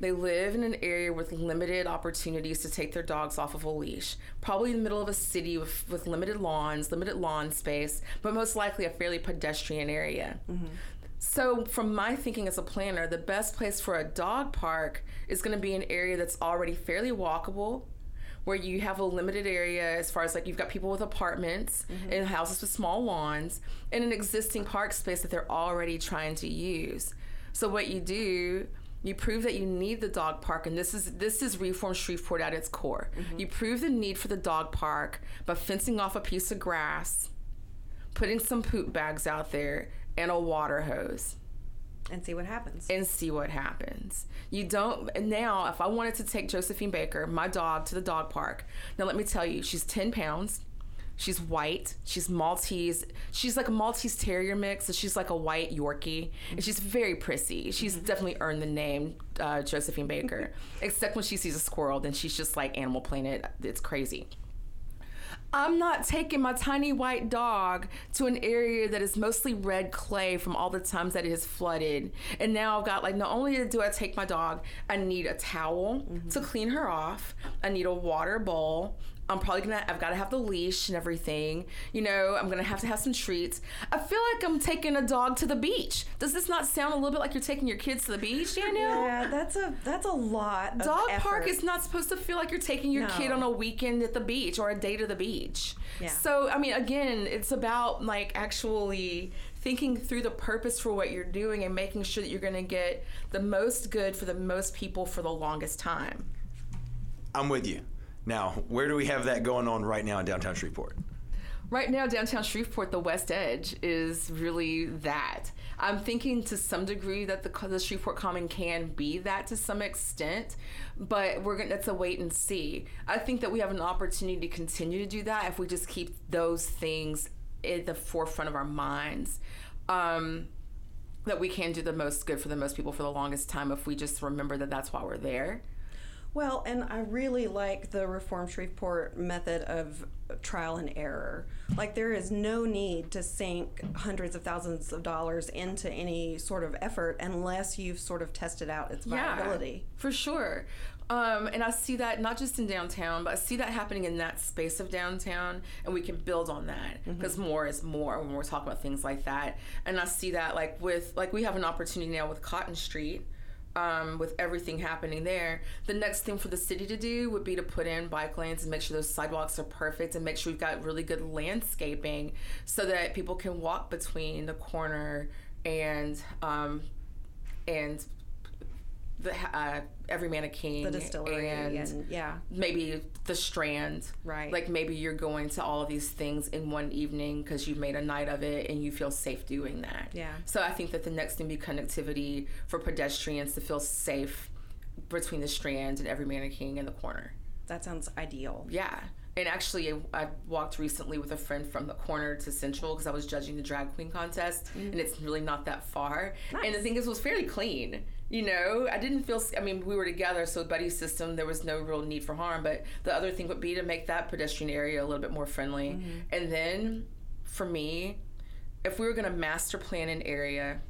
They live in an area with limited opportunities to take their dogs off of a leash, probably in the middle of a city with, with limited lawns, limited lawn space, but most likely a fairly pedestrian area. Mm-hmm. So, from my thinking as a planner, the best place for a dog park is going to be an area that's already fairly walkable, where you have a limited area as far as like you've got people with apartments mm-hmm. and houses with small lawns and an existing park space that they're already trying to use. So, what you do you prove that you need the dog park, and this is this is reform Shreveport at its core. Mm-hmm. You prove the need for the dog park by fencing off a piece of grass, putting some poop bags out there, and a water hose And see what happens. and see what happens. You don't now. If I wanted to take Josephine Baker, my dog, to the dog park, now let me tell you, she's ten pounds. She's white. She's Maltese. She's like a Maltese Terrier mix. So she's like a white Yorkie. And she's very prissy. She's definitely earned the name uh, Josephine Baker. Except when she sees a squirrel, then she's just like Animal Planet. It's crazy. I'm not taking my tiny white dog to an area that is mostly red clay from all the times that it has flooded. And now I've got like, not only do I take my dog, I need a towel mm-hmm. to clean her off, I need a water bowl. I'm probably gonna, I've gotta have the leash and everything. You know, I'm gonna have to have some treats. I feel like I'm taking a dog to the beach. Does this not sound a little bit like you're taking your kids to the beach, Danielle? Yeah, that's a that's a lot. Of Dog park effort. is not supposed to feel like you're taking your kid on a weekend at the beach or a day to the beach. Yeah. So, I mean, again, it's about like actually thinking through the purpose for what you're doing and making sure that you're going to get the most good for the most people for the longest time. I'm with you. Now, where do we have that going on right now in downtown Shreveport? Right now, downtown Shreveport, the West Edge is really that. I'm thinking to some degree that the, the Shreveport Common can be that to some extent, but we're gonna. It's a wait and see. I think that we have an opportunity to continue to do that if we just keep those things at the forefront of our minds. Um, that we can do the most good for the most people for the longest time if we just remember that that's why we're there. Well, and I really like the Reform Shreveport method of trial and error. Like, there is no need to sink hundreds of thousands of dollars into any sort of effort unless you've sort of tested out its viability. for sure. Um, and I see that not just in downtown, but I see that happening in that space of downtown, and we can build on that because more is more when we're talking about things like that. And I see that like with like we have an opportunity now with Cotton Street. Um, with everything happening there, the next thing for the city to do would be to put in bike lanes and make sure those sidewalks are perfect and make sure we've got really good landscaping so that people can walk between the corner and um, and the uh, every mannequin The distillery and, and, yeah. maybe the strand Right. like maybe you're going to all of these things in one evening because you've made a night of it and you feel safe doing that Yeah. so i think that the next thing be connectivity for pedestrians to feel safe between the strand and every mannequin in the corner That sounds ideal. yeah. And actually, I walked recently with a friend from the corner to Central because I was judging the drag queen contest, and it's really not that far. Nice. And the thing is, it was fairly clean. You know, I didn't feel. I mean, we were together, so buddy system. There was no real need for harm. But the other thing would be to make that pedestrian area a little bit more friendly. Mm-hmm. And then, for me, if we were going to master plan an area,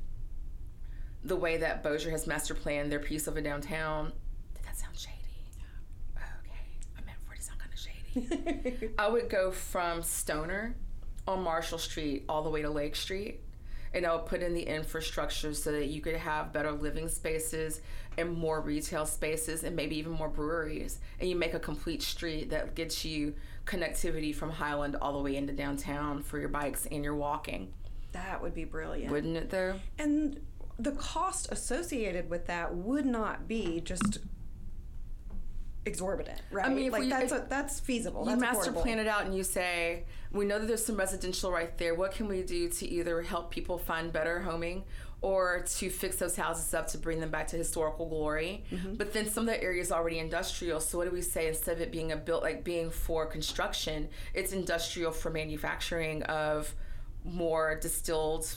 the way that Bossier has master planned their piece of a downtown, did that sound shady? Okay, I meant for it to sound kind of shady. I would go from Stoner on Marshall Street all the way to Lake Street. And I would put in the infrastructure so that you could have better living spaces and more retail spaces and maybe even more breweries. And you make a complete street that gets you connectivity from Highland all the way into downtown for your bikes and your walking. That would be brilliant. Wouldn't it though? And the cost associated with that would not be just exorbitant, right? I mean, like we- that's a, that's feasible. you That's master affordable. plan it out and you say we know that there's some residential right there what can we do to either help people find better homing or to fix those houses up to bring them back to historical glory Mm-hmm. but then some of the area is already industrial so what do we say instead of it being a built like being for construction it's industrial for manufacturing of more distilled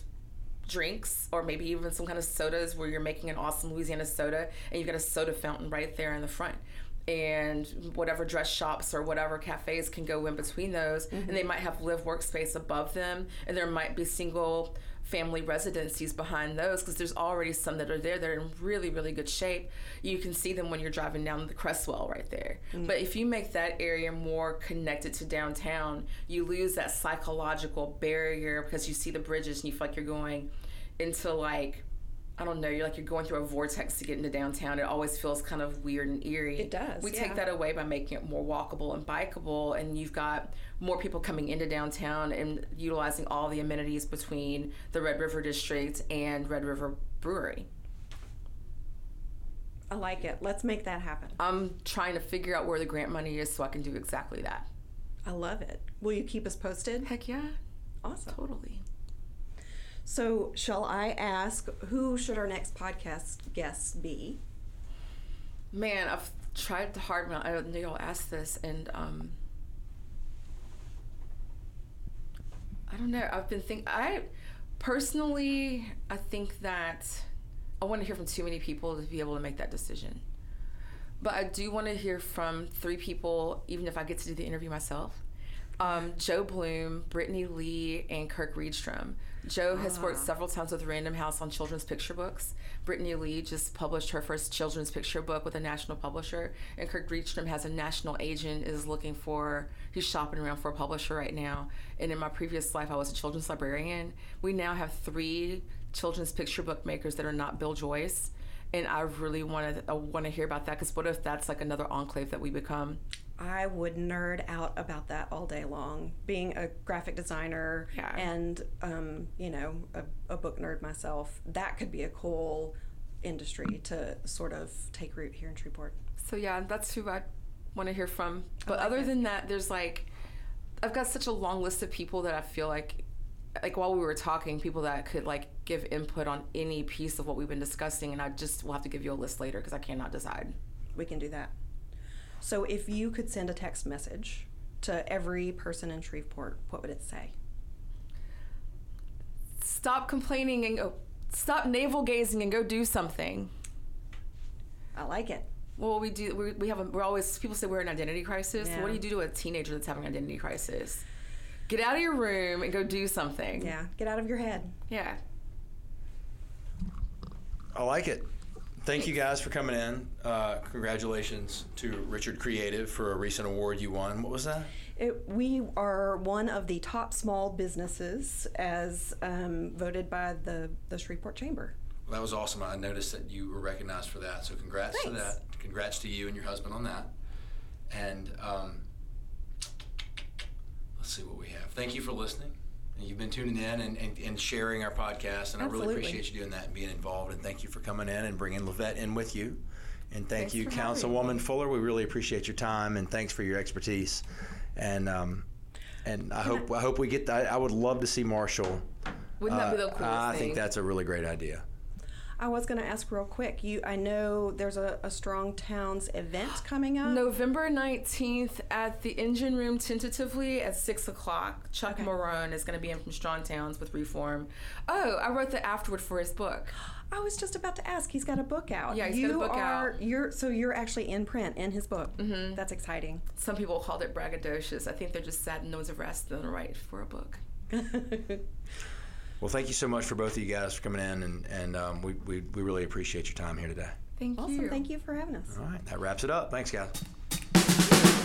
drinks or maybe even some kind of sodas where you're making an awesome Louisiana soda and you've got a soda fountain right there in the front. And whatever dress shops or whatever cafes can go in between those, and mm-hmm. they might have live workspace above them, and there might be single family residencies behind those because there's already some that are there. They're in really, really good shape. You can see them when you're driving down the Crestwell right there. Mm-hmm. But if you make that area more connected to downtown, you lose that psychological barrier because you see the bridges and you feel like you're going into like I don't know, you're like you're going through a vortex to get into downtown. It always feels kind of weird and eerie. It does, We yeah. take that away by making it more walkable and bikeable, and you've got more people coming into downtown and utilizing all the amenities between the Red River District and Red River Brewery. I like it. Let's make that happen. I'm trying to figure out where the grant money is so I can do exactly that. I love it. Will you keep us posted? Heck yeah, Awesome. totally. So, shall I ask who should our next podcast guest be? Man, I've tried hard. I know y'all asked this, and um, I don't know. I've been think I personally I think that I want to hear from too many people to be able to make that decision. But I do want to hear from three people, even if I get to do the interview myself. Um, Joe Bluhm, Brittany Lee, and Kirk Reedstrom. Joe has worked ah. several times with Random House on children's picture books. Brittany Lee just published her first children's picture book with a national publisher, and Kirk Reedstrom has a national agent is looking for. He's shopping around for a publisher right now. And in my previous life, I was a children's librarian. We now have three children's picture book makers that are not Bill Joyce, and I really want to want to hear about that because what if that's like another enclave that we become? I would nerd out about that all day long. Being a graphic designer Yeah. and, um, you know, a, a book nerd myself, that could be a cool industry to sort of take root here in Shreveport. So yeah, that's who I want to hear from. But like other it. than that, there's like I've got such a long list of people that I feel like like while we were talking, people that could like give input on any piece of what we've been discussing, and I just will have to give you a list later because I cannot decide. We can do that. So if you could send a text message to every person in Shreveport, what would it say? Stop complaining and go. Stop navel gazing and go do something. I like it. Well, we do. We, we have. A, we're always. People say we're in an identity crisis. Yeah. What do you do to a teenager that's having an identity crisis? Get out of your room and go do something. Yeah, get out of your head. Yeah. I like it. Thank you guys for coming in. Uh, congratulations to Richard Creative for a recent award you won. What was that? It, we are one of the top small businesses as um, voted by the, the Shreveport Chamber. That was awesome. I noticed that you were recognized for that. So congrats to that. Congrats to you and your husband on that. And um, let's see what we have. Thank you for listening. You've been tuning in and, and, and sharing our podcast, and I really appreciate you doing that and being involved. And thank you for coming in and bringing LeVette in with you. And thank Thanks you, Councilwoman. Fuller. We really appreciate your time and thanks for your expertise. And um, and I hope I hope we get. I, I would love to see Marshall. Wouldn't that be the Uh, coolest I thing? think that's a really great idea. I was going to ask real quick. You, I know there's a, a Strong Towns event coming up. November 19th at the engine room, tentatively at 6 o'clock. Chuck Okay. Marohn is going to be in from Strong Towns with Reform. Oh, I wrote the afterward for his book. I was just about to ask. He's got a book out. Yeah, he's you got a book are, out. You're so you're actually in print in his book. Mm-hmm. That's exciting. Some people called it braggadocious. I think they're just sad no one's asked them to write for a book. Well, thank you so much for both of you guys for coming in, and, and um, we, we, we really appreciate your time here today. Thank you. awesome. you. Thank you for having us. All right, that wraps it up. Thanks, guys.